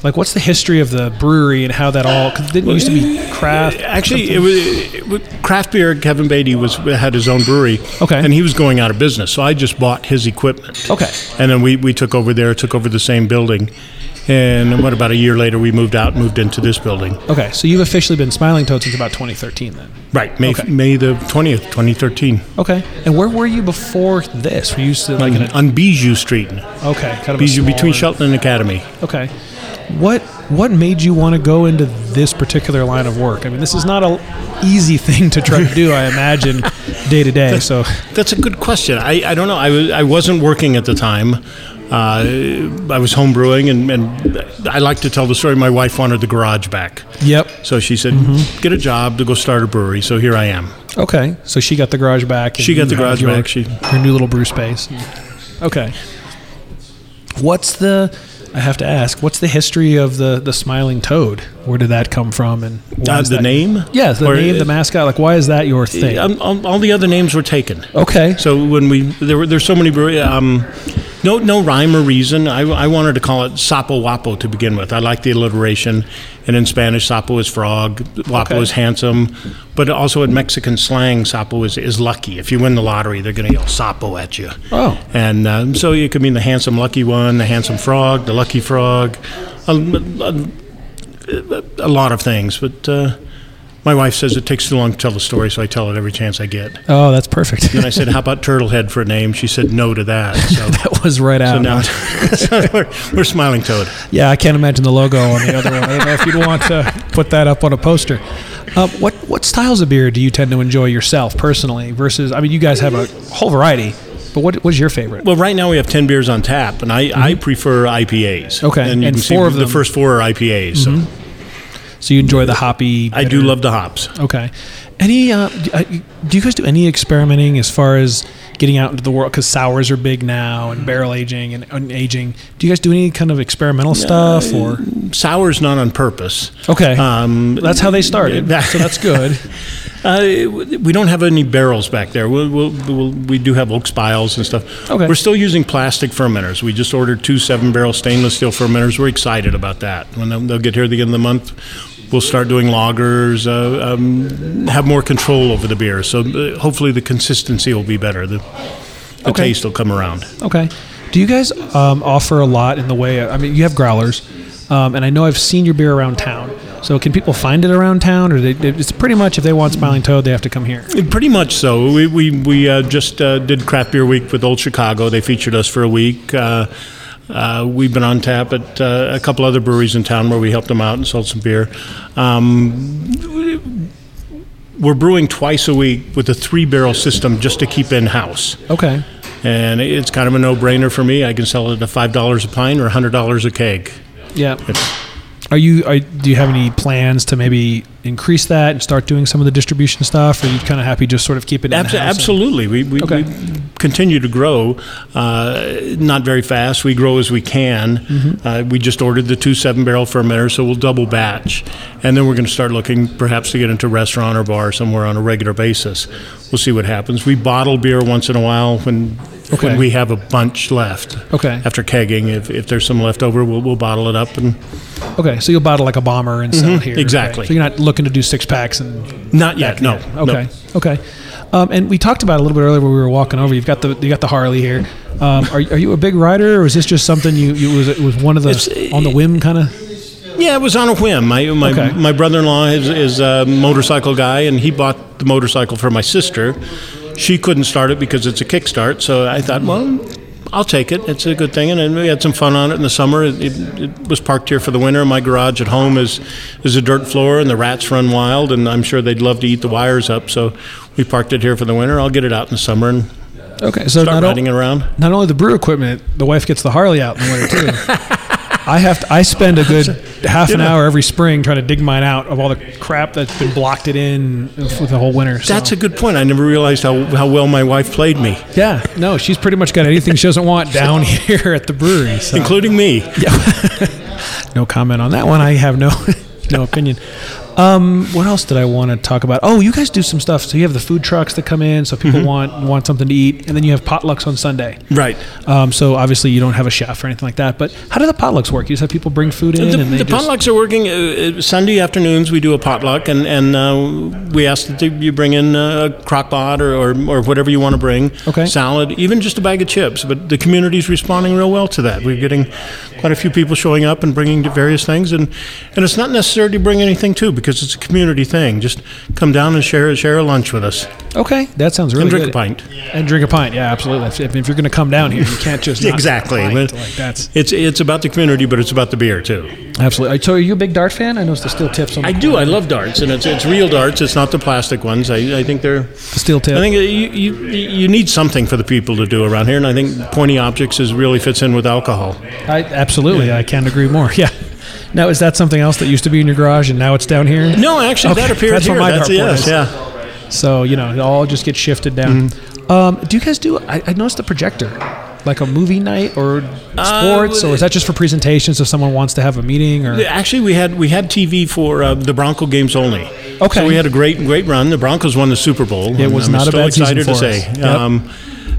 Like, what's the history of the brewery and how that all? Because it didn't used to be craft. Actually, it was, it was craft beer. Kevin Beatty was had his own brewery, Okay. and he was going out of business. So I just bought his equipment. Okay. and then we, we took over there, took over the same building, and what about a year later we moved out, moved into this building. Okay, so you've officially been Smiling Toad since about 2013, then. Right, May Okay. May the twentieth, twenty thirteen, Okay, and where were you before this? Were you used to like on, a, on Bijou Street, okay, kind of a Bijou between Chelton and Academy. Okay. What what made you want to go into this particular line of work? I mean, this is not a easy thing to try to do, I imagine, day to day. So, That's a good question. I, I don't know. I, was, I wasn't working at the time. Uh, I was home brewing, and, and I like to tell the story. My wife wanted the garage back, Yep. so she said, "Get a job to go start a brewery." So here I am. Okay. So she got the garage back. and She got the garage your- back. She her new little brew space. Okay. What's the? I have to ask. What's the history of the the smiling toad? Where did that come from? And why uh, is the that- name. Yeah, the Or- name, the mascot. Like, why is that your thing? Um, all, all the other names were taken. okay. So when we there were there's so many brewery, um, no no rhyme or reason. I, I wanted to call it Sapo Guapo to begin with. I like the alliteration, and in Spanish, Sapo is frog, guapo Okay. is handsome, but also in Mexican slang, Sapo is, is lucky. If you win the lottery, they're going to yell Sapo at you. Oh. and um, so it could mean the handsome lucky one, the handsome frog, the lucky frog, a, a, a lot of things, but. Uh, my wife says it takes too long to tell the story, so I tell it every chance I get. Oh, that's perfect. And I said, "How about Turtlehead for a name?" She said, "No to that." So, that was right out. so now so we're, we're Smiling Toad. Yeah, I can't imagine the logo on the other one. I don't know if you'd want to put that up on a poster. Uh, what what styles of beer do you tend to enjoy yourself personally? Versus, I mean, you guys have a whole variety, but what what's your favorite? Well, right now we have ten beers on tap, and I, I prefer IPAs. Mm-hmm. Okay, and, you and can see four of the them- Mm-hmm. first four are IPAs. So So you enjoy the hoppy? I do love the hops. Okay. Any? Uh, do, uh, you guys do any experimenting as far as getting out into the world? Because sours are big now, and barrel aging and, and aging. Do you guys do any kind of experimental stuff or? Sour's not on purpose. Okay. Um, that's how they started. Yeah. so that's good. Uh, we don't have any barrels back there. We'll, we'll, we'll, we do have oak spiles and stuff. Okay. We're still using plastic fermenters. We just ordered two seven barrel stainless steel fermenters. We're excited about that. When they'll, they'll get here at the end of the month, we'll start doing lagers, uh, um, have more control over the beer. So uh, hopefully the consistency will be better. The, the Okay. taste will come around. Okay. Do you guys um, offer a lot in the way? I mean, you have growlers, um, and I know I've seen your beer around town. So can people find it around town, or they, it's pretty much if they want Smiling Toad, they have to come here? Pretty much so. We we, we uh, just uh, did Craft Beer Week with Old Chicago. They featured us for a week. Uh, uh, we've been on tap at uh, a couple other breweries in town where we helped them out and sold some beer. Um, we're brewing twice a week with a three barrel system just to keep in house. Okay. And it's kind of a no brainer for me. I can sell it at $5 a pint or $100 a keg. Yeah. Are you? Are, do you have any plans to maybe increase that and start doing some of the distribution stuff, or are you kind of happy just sort of keep it? Abs- in-house and- absolutely. We, we, Okay. we continue to grow, uh, not very fast. We grow as we can. Mm-hmm. Uh, we just ordered the two seven barrel fermenters, so we'll double batch. And then we're going to start looking perhaps to get into restaurant or bar somewhere on a regular basis. We'll see what happens. We bottle beer once in a while when, Okay. when we have a bunch left. Okay. After kegging, if, if there's some left over, we'll, we'll bottle it up. And Okay. So you'll bottle like a bomber and sell it here. Mm-hmm. exactly. So you're not looking to do six packs and not yet, no. no. Okay. Okay. Um, and we talked about a little bit earlier when we were walking over. You've got the you got the Harley here. Um, are, are you a big rider, or is this just something you, you was it was one of the It's- on the whim kind of? Yeah, it was on a whim. My my, Okay. my brother-in-law is, is a motorcycle guy, and he bought the motorcycle for my sister. She couldn't start it because it's a kickstart, so I thought, well, I'll take it. It's a good thing, and we had some fun on it in the summer. It, it, it was parked here for the winter. My garage at home is is a dirt floor, and the rats run wild, and I'm sure they'd love to eat the wires up. So we parked it here for the winter. I'll get it out in the summer and Okay. So start not, riding o- it around. not only the brew equipment, the wife gets the Harley out in the winter too. I have to, I spend a good half an hour every spring trying to dig mine out of all the crap that's been blocked it in for the whole winter. So. That's a good point. I never realized how, how well my wife played me, yeah. No, she's pretty much got anything she doesn't want down here at the brewery. So. including me. Yeah. no comment on that one. I have no no opinion. Um, what else did I want to talk about? Oh, you guys do some stuff. So you have the food trucks that come in, so people want want something to eat, and then you have potlucks on Sunday. Right. Um, so obviously you don't have a chef or anything like that. But how do the potlucks work? You just have people bring food in, The, and they the just potlucks are working. Uh, uh, Sunday afternoons, we do a potluck, and, and uh, we ask that you bring in a crock pot or, or, or whatever you want to bring. Okay. Salad, even just a bag of chips. But the community's responding real well to that. We're getting quite a few people showing up and bringing various things. And, and it's not necessary to bring anything, too, because because it's a community thing. Just come down and share share a lunch with us Okay, that sounds really good. and drink good. a pint. And drink a pint. Yeah, absolutely. If, if you're going to come down here, you can't just Exactly. drink a pint. But- Like that's It's it's about the community, but it's about the beer too. absolutely. So, are you a big dart fan? I noticed the steel tips on. The I do. I love darts, and it's it's real darts. It's not the plastic ones. I, I think they're. the steel tip. I think uh, you, you you need something for the people to do around here, and I think pointy objects is really fits in with alcohol. I, absolutely, I can't agree more. Yeah. Now, is that something else that used to be in your garage and now it's down here? No, actually, Okay, that appeared that's here. what my That's, dartboard yes, is. yeah. So you know, it all just gets shifted down. Mm-hmm. Um, do you guys do? I, I noticed the projector, like a movie night or sports, or is that just for presentations if someone wants to have a meeting? Or Actually, we had we had TV for uh, the Bronco games only. Okay. So we had a great great run. The Broncos won the Super Bowl. It was I'm not a bad season excited to us. say. Yep. Um,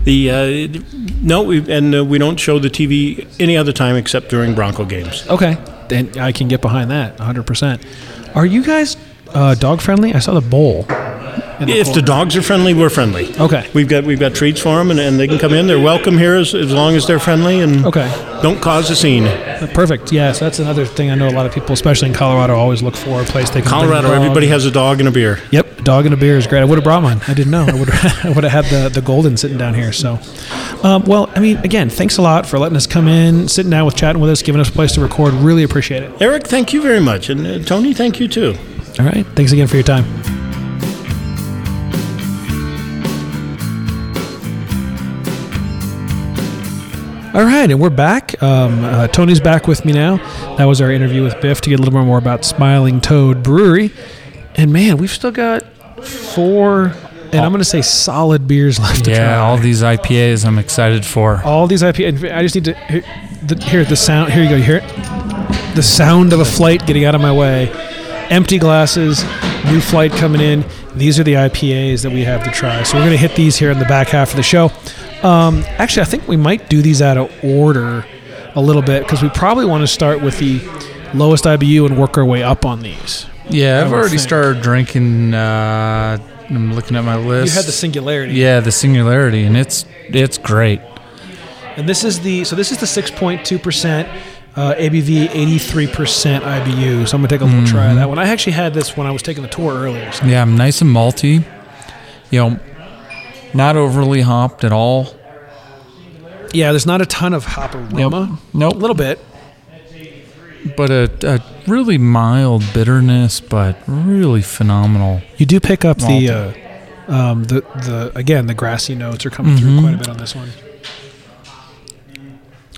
the uh, no, we, and uh, we don't show the TV any other time except during Bronco games. okay, then I can get behind that 100. percent Are you guys uh, dog friendly? I saw the bowl. the If the dogs are friendly, we're friendly. Okay. We've got we've got treats for them, and, and they can come in. They're welcome here as, as long as they're friendly and Okay. don't cause a scene. Perfect. Yes, that's another thing I know a lot of people, especially in Colorado, always look for a place they can. Colorado, everybody has a dog and a beer. Yep, dog and a beer is great. I would have brought mine. I didn't know. I would have, I would have had the, the golden sitting down here. So, um, well, I mean, again, thanks a lot for letting us come in, sitting down with chatting with us, giving us a place to record. Really appreciate it. Eric, thank you very much, and uh, Tony, thank you too. All right, thanks again for your time. All right, and we're back. Um, uh, Tony's back with me now. That was our interview with Biff to get a little bit more about Smiling Toad Brewery. And man, we've still got four, and I'm going to say solid beers left to try. Yeah, all these IPAs I'm excited for. all these IPAs. I just need to hear the, hear the sound. Here you go. You hear it? The sound of a flight getting out of my way. Empty glasses. New flight coming in. These are the IPAs that we have to try. So we're going to hit these here in the back half of the show. Um, actually, I think we might do these out of order a little bit because we probably want to start with the lowest IBU and work our way up on these. Yeah, I've already think. stared drinking. Uh, I'm looking at my list. You had the singularity. yeah, the singularity, and it's it's great. And this is the so this is the six point two percent uh, ABV, eighty three percent IBU. So I'm gonna take a little try of that one. I actually had this when I was taking the tour earlier. So Yeah, I'm nice and malty. You know, not overly hopped at all. yeah, there's not a ton of hop aroma. Nope. A little bit. But a, a really mild bitterness, but really phenomenal. You do pick up the uh, um, the the again the grassy notes are coming through quite a bit on this one.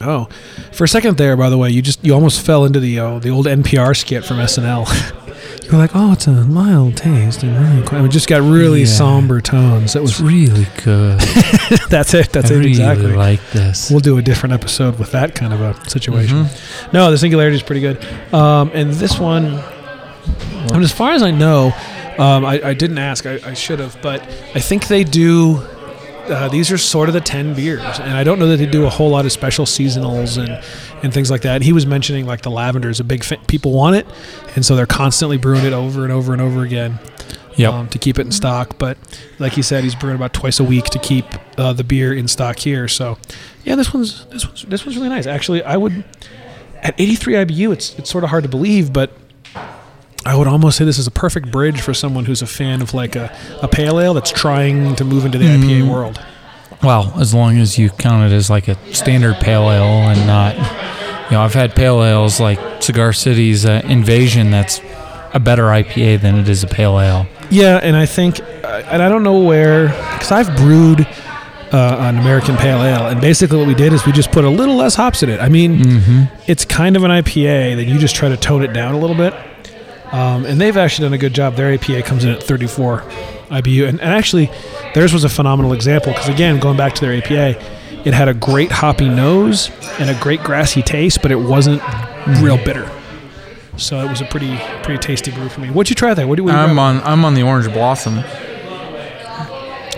Oh, for a second there, by the way, you just you almost fell into the uh, the old NPR skit from SNL. you were like, "Oh, it's a mild taste," and really, quite, it just got really Yeah. somber tones. That It's was really good. that's it. That's I it really exactly. like this. We'll do a different episode with that kind of a situation. Mm-hmm. No, the singularity is pretty good. Um, and this one, I mean, as far as I know, um, I, I didn't ask. I, I should have, but I think they do. Uh, these are sort of the 10 beers and i don't know that they do a whole lot of special seasonals and, and things like that and he was mentioning like the lavender is a big fa- people want it and so they're constantly brewing it over and over and over again Yep. um, to keep it in stock. But like he said, he's brewing about twice a week to keep uh, the beer in stock here. So yeah, this one's this one's this one's really nice. Actually, I would at 83 IBU, it's it's sort of hard to believe, but I would almost say this is a perfect bridge for someone who's a fan of like a, a pale ale that's trying to move into the IPA world. Well, as long as you count it as like a standard pale ale and not, you know, I've had pale ales like Cigar City's uh, Invasion that's a better IPA than it is a pale ale. Yeah, and I think, uh, and I don't know where, because I've brewed uh, an American Pale Ale, and basically what we did is we just put a little less hops in it. I mean, Mm-hmm. it's kind of an IPA, then you just try to tone it down a little bit. Um, and they've actually done a good job. Their APA comes in at 34 IBU, and, and actually, theirs was a phenomenal example because again, going back to their APA, it had a great hoppy nose and a great grassy taste, but it wasn't real bitter. So it was a pretty pretty tasty brew for me. What'd you try there? What do what do you I'm grab? on I'm on the Orange Blossom.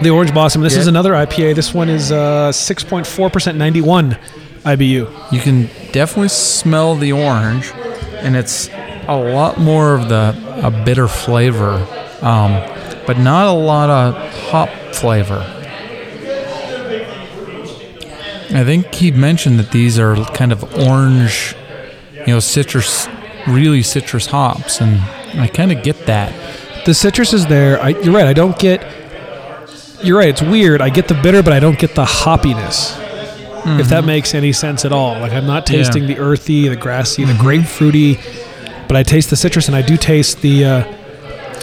The Orange Blossom. This is another IPA. This one is uh, 6.4%, 91 IBU. You can definitely smell the orange, and it's a lot more of the a bitter flavor, um, but not a lot of hop flavor. I think he mentioned that these are kind of orange, you know, citrus, really citrus hops, and I kind of get that. The citrus is there. I, you're right. I don't get. You're right. It's weird. I get the bitter, but I don't get the hoppiness. If that makes any sense at all. Like I'm not Mm-hmm. Yeah. Mm-hmm. tasting the earthy, the grassy, the grapefruity, but I taste the citrus, and I do taste the. Uh,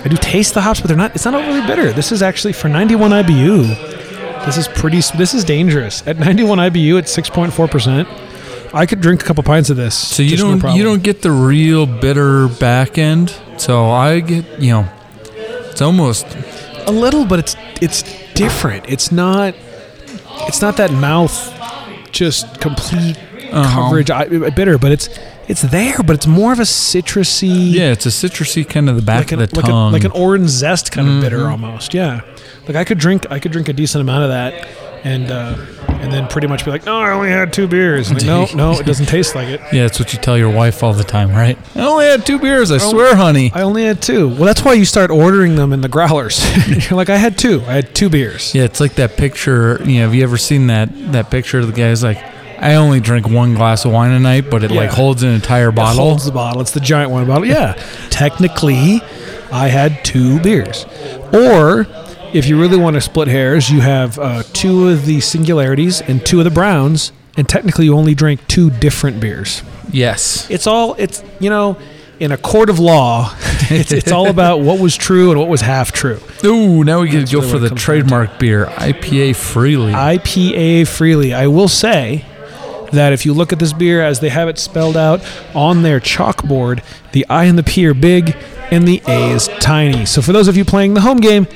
I do taste the hops, but they're not. It's not overly bitter. This is actually for 91 IBU. This is pretty. This is dangerous. At 91 IBU, at 6.4 percent, I could drink a couple pints of this. So you don't problem. you don't get the real bitter back end. So I get you know, it's almost a little, but it's it's different. It's not it's not that mouth just complete Uh-huh. coverage I, bitter, but it's it's there, but it's more of a citrusy, yeah, it's a citrusy kind of the back like an, of the like, a, tongue. like an orange zest kind of bitter Mhm. almost. Yeah, like I could drink I could drink a decent amount of that, and uh, and then pretty much be like, no, I only had two beers. Like, no, no, it doesn't taste like it. yeah, that's what you tell your wife all the time, right? I only had two beers. I swear, honey. I only had two. Well, that's why you start ordering them in the growlers. You're like, I had two. I had two beers. Yeah, it's like that picture. You know, have you ever seen that that picture of the guy's like, I only drink one glass of wine a night, but it like holds an entire It bottle. holds the bottle. It's the giant wine bottle. Yeah. Technically, I had two beers. Or if you really want to split hairs, you have uh, two of the singularities and two of the browns, and technically you only drink two different beers. Yes. It's all it's you know. In a court of law, it's, it's all about what was true and what was half true. Ooh, now we get to go really for the trademark beer, IPA freely. IPA freely. I will say that if you look at this beer as they have it spelled out on their chalkboard, the I and the P are big and the A is tiny. So for those of you playing the home game,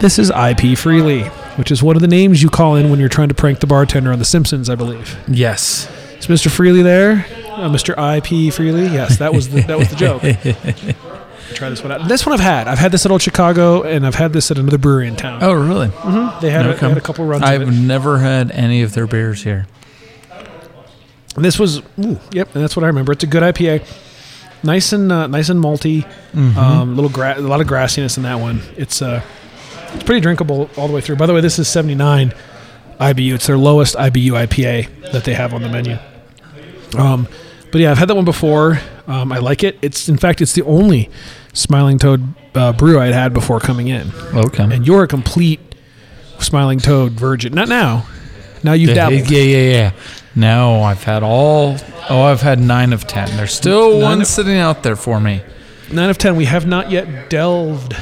this is IP freely, which is one of the names you call in when you're trying to prank the bartender on The Simpsons, I believe. yes. Is Mr. Freely there? Uh, Mr. IP Freely? Yes, that was the, that was the joke. Try this one out. This one I've had. I've had this at Old Chicago, and I've had this at another brewery in town. Oh, really? They had, a, they had a couple runs I've never had any of their beers here. And this was, ooh, yep, and that's what I remember. It's a good IPA, nice and uh, nice and malty. Mm-hmm. Um, little gra- a lot of grassiness in that one. It's uh, it's pretty drinkable all the way through. By the way, this is 79 IBU. It's their lowest IBU IPA that they have on the menu. Um, but yeah, I've had that one before. Um, I like it. It's in fact, it's the only Smiling Toad uh, brew I'd had before coming in. Okay. And you're a complete Smiling Toad virgin. Not now. Now you've dabbled. yeah, yeah, yeah. Now I've had all. Oh, I've had nine of ten. There's still Nine one of- sitting out there for me. Nine of ten. We have not yet delved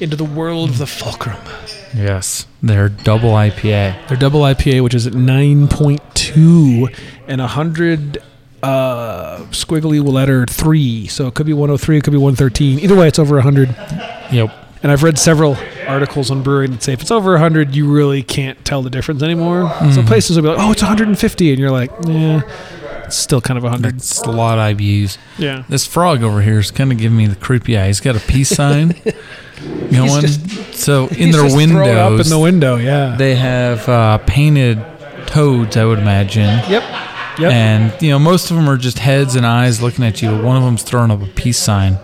into the world of the fulcrum. Yes, they're double IPA. Their double IPA, which is at nine point two and a hundred uh, squiggly letter three. So it could be one hundred three. It could be one thirteen. Either way, it's over hundred. Yep. And I've read several articles on brewing that say if it's over 100, you really can't tell the difference anymore. So places will be like, oh, it's 150. And you're like, yeah, it's still kind of 100. That's a lot of IBUs. Yeah. This frog over here is kind of giving me the creepy eye. He's got a peace sign going. just- so in their thrown up in the window, yeah. they have uh, painted toads. I would imagine. yep. Yep. And you know, most of them are just heads and eyes looking at you. But One of them's throwing up a peace sign.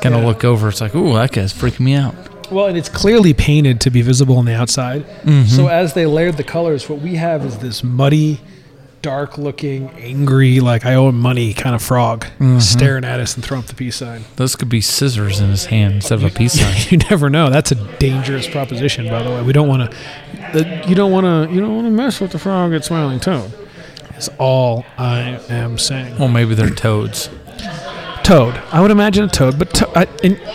Kind of Yeah. look over. It's like, ooh, that guy's freaking me out. Well, and it's clearly painted to be visible on the outside. Mm-hmm. So as they layered the colors, what we have is this muddy, dark-looking, angry, like I owe him money kind of frog Mm-hmm. staring at us and throwing up the peace sign. Those could be scissors in his hand instead of a peace sign. you never know. That's a dangerous proposition, by the way. We don't want to. You don't want to. You don't want to mess with the frog at Smiling Toad. Is all I am saying. Well, maybe they're toads. Toad. I would imagine a toad, but to, I,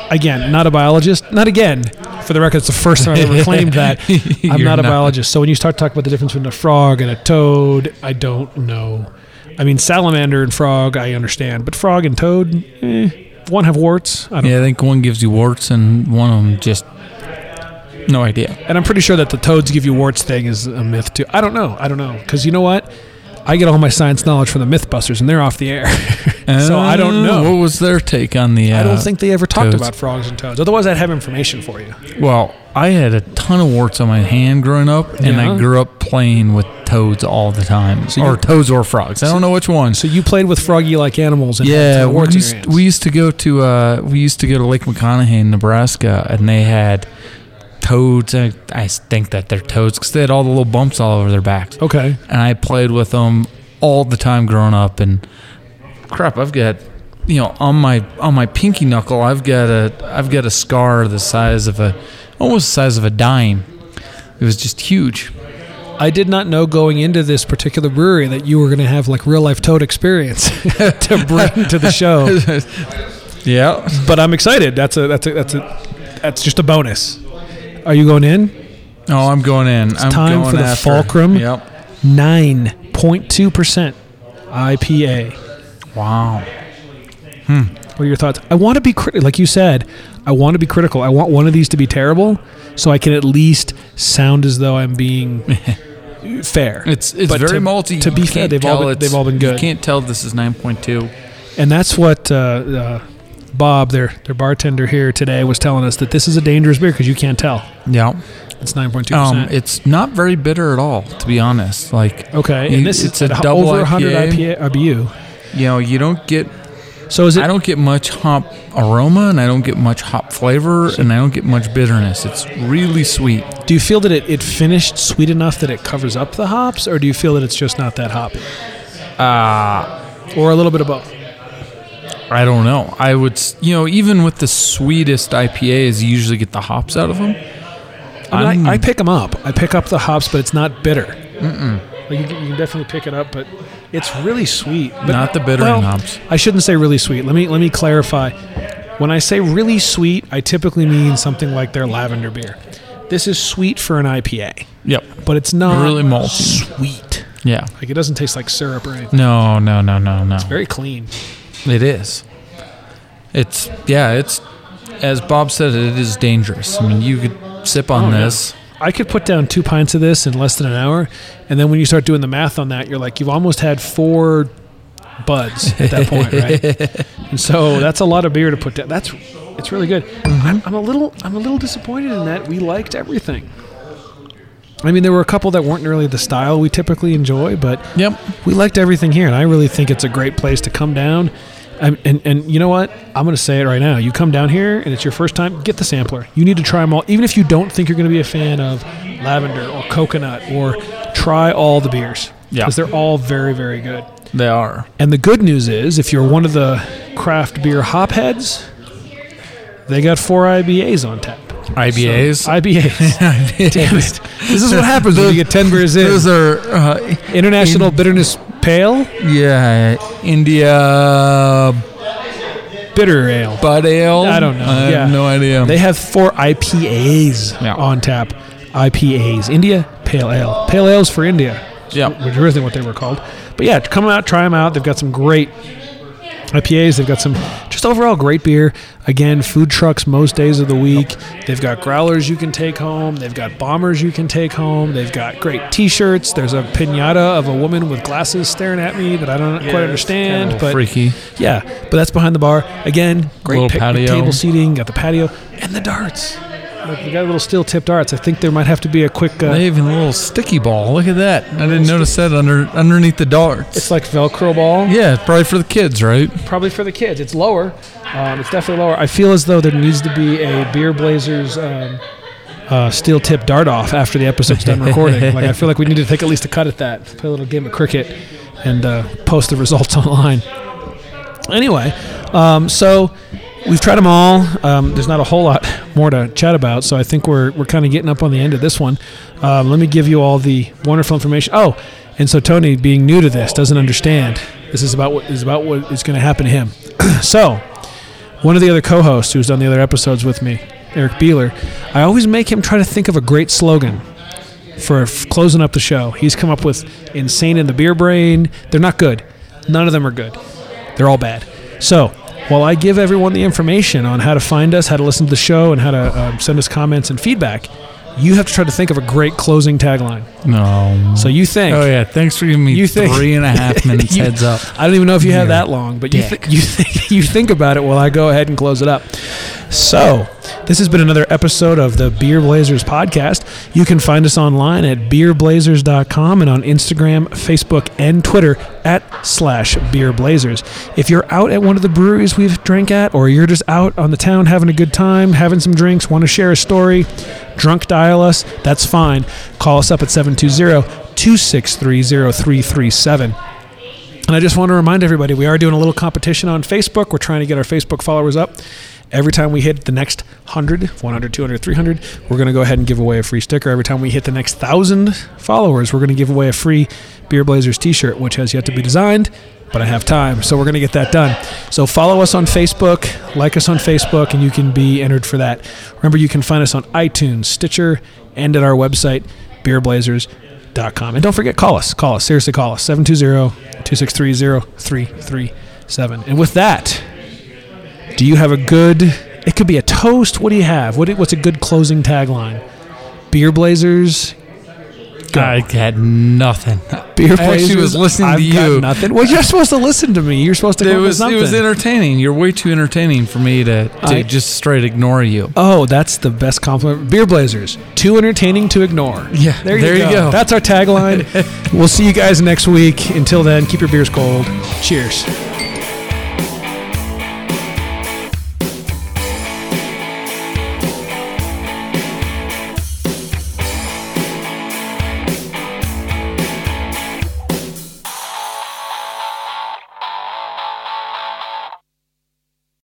again, not a biologist. Not again. For the record, it's the first time I've ever claimed that. I'm You're not a biologist. So when you start talking about the difference between a frog and a toad, I don't know. I mean, salamander and frog, I understand, but frog and toad, eh, one have warts. I don't. Yeah, I think one gives you warts and one of them just no idea. And I'm pretty sure that the toads give you warts thing is a myth too. I don't know. I don't know because you know what? I get all my science knowledge from the MythBusters, and they're off the air. so I don't Uh, know. what was their take on the. Uh, I don't think they ever talked toads. about frogs and toads. Otherwise, I'd have information for you. Well, I had a ton of warts on my hand growing up, and Yeah. I grew up playing with toads all the time, So or toads or frogs. I don't know which one. So you played with froggy-like animals. And Yeah, we warts in your used, we used to go to uh, we used to go to Lake McConaughy in Nebraska, and they had toads. I, I think that they're toads because they had all the little bumps all over their backs, okay. and I played with them all the time growing up. And crap, I've got you know, on my on my pinky knuckle, I've got a I've got a scar the size of a almost the size of a dime. It was just huge. I did not know going into this particular brewery that you were going to have like real life toad experience to bring to the show. Yeah. But I'm excited. That's a that's a that's a that's just a bonus. Are you going in? Oh, I'm going in. It's I'm time going for the after. fulcrum. Yep. Nine point two percent IPA. Wow. What are your thoughts? I want to be critical, like you said. I want to be critical. I want one of these to be terrible, so I can at least sound as though I'm being fair. It's it's But very to- malty. to be fair, they've all been- they've all been good. You can't tell this is 9.2. and that's what uh, uh, Bob, their their bartender here today, was telling us that this is a dangerous beer because you can't tell. Yeah. It's nine point two Um, percent. it's not very bitter at all, to be honest. Like, Okay, you- and this it's is a double over 100 IPA. IPA IBU. You know, you don't get So is it? I don't get much hop aroma, and I don't get much hop flavor, and I don't get much bitterness. It's really sweet. do you feel that it, it finished sweet enough that it covers up the hops, or do you feel that it's just not that hoppy, Uh, or a little bit of both? I don't know. I would, you know, even with the sweetest IPAs, you usually get the hops out of them. I, mean, I, I pick them up. I pick up the hops, but it's not bitter. Mm-mm. Like you, can- you can definitely pick it up, but it's really sweet. But, Not the bitter well, hops. I shouldn't say really sweet. Let me let me clarify. When I say really sweet, I typically mean something like their lavender beer. This is sweet for an IPA, Yep. but it's not Really malty. sweet. Yeah. Like it doesn't taste like syrup or anything. No, no, no, no, no. It's very clean. It is. It's yeah. It's as Bob said. It is dangerous. I mean, you could sip on Oh, this. I could put down two pints of this in less than an hour, and then when you start doing the math on that, you're like, you've almost had four buds at that point, right? and so that's a lot of beer to put down. That's it's really good. Mm-hmm. I'm, I'm a little I'm a little disappointed in that we liked everything. I mean, there were a couple that weren't really the style we typically enjoy, but Yep. we liked everything here, and I really think it's a great place to come down. And, and, and you know what? I'm going to say it right now. You come down here and it's your first time, get the sampler. You need to try them all. Even if you don't think you're going to be a fan of lavender or coconut, or try all the beers. Yeah. Because they're all very, very good. They are. And the good news is, if you're one of the craft beer hop heads, they got four IBAs on tap. IBAs. IBAs. Damn it. This is what happens when you get 10 beers in. Those are uh, International in- Bitterness Pale, yeah, India uh, Bitter Ale. Bud Ale. I don't know. I Yeah. have no idea. They have four IPAs Yeah. on tap. IPAs. India Pale Ale. Pale Ales for India. Yeah. Which isn't what they were called. But yeah, come out, try them out. They've got some great IPAs. They've got some just overall great beer. Again, food trucks most days of the week. They've got growlers you can take home. They've got bombers you can take home. They've got great T-shirts. There's a pinata of a woman with glasses staring at me that I don't quite understand. But freaky. yeah, but that's behind the bar. Again, great picnic patio. table seating. Got the patio and the darts. Like we got little steel tipped darts. I think there might have to be a quick. Uh, They have a little sticky ball. Look at that. I didn't notice that under underneath the darts. it's like Velcro ball. yeah, probably for the kids, right? Probably for the kids. It's lower. Um, it's definitely lower. I feel as though there needs to be a Beer Blazers um, uh, steel tip dart off after the episode's done recording. like I feel like we need to take at least a cut at that. Play a little game of cricket and uh, post the results online. Anyway, um, so we've tried them all. Um, there's not a whole lot more to chat about, so I think we're we're kind of getting up on the end of this one. Um, let me give you all the wonderful information. Oh, and so Tony, being new to this, doesn't understand. This is about what is about what is going to happen to him. so, one of the other co-hosts who's done the other episodes with me, Eric Beeler, I always make him try to think of a great slogan for f- closing up the show. He's come up with "Insane in the Beer Brain." They're not good. None of them are good. They're all bad. So, while I give everyone the information on how to find us, how to listen to the show, and how to um, send us comments and feedback, you have to try to think of a great closing tagline. No. So you think. Oh yeah, thanks for giving me You think- three and a half minutes You- heads up. I don't even know if you have that long, but you, th- you, think you think about it while I go ahead and close it up. So, this has been another episode of the Beer Blazers podcast. You can find us online at beerblazers.com and on Instagram, Facebook, and Twitter at slash Beer Blazers. If you're out at one of the breweries we've drank at, or you're just out on the town having a good time, having some drinks, want to share a story, drunk dial us, that's fine. Call us up at 720 263 0337. And I just want to remind everybody we are doing a little competition on Facebook. We're trying to get our Facebook followers up. Every time we hit the next 100, 100, 200, 300, we're going to go ahead and give away a free sticker. Every time we hit the next 1,000 followers, we're going to give away a free Beer Blazers t shirt, which has yet to be designed, but I have time. So we're going to get that done. So follow us on Facebook, like us on Facebook, and you can be entered for that. Remember, you can find us on iTunes, Stitcher, and at our website, beerblazers.com. And don't forget, call us. Call us. Seriously, call us. 720 263 0337. And with that, do you have a good? It could be a toast. What do you have? What, what's a good closing tagline? Beer Blazers. Go. I had nothing. Beer I actually was listening I've to got you. Nothing. Well, you're supposed to listen to me. You're supposed to. It come up with was it was entertaining. You're way too entertaining for me to, to I- just straight ignore you. Oh, that's the best compliment. Beer Blazers. Too entertaining to ignore. Yeah, There you, there you go. go. That's our tagline. we'll see you guys next week. Until then, keep your beers cold. Cheers.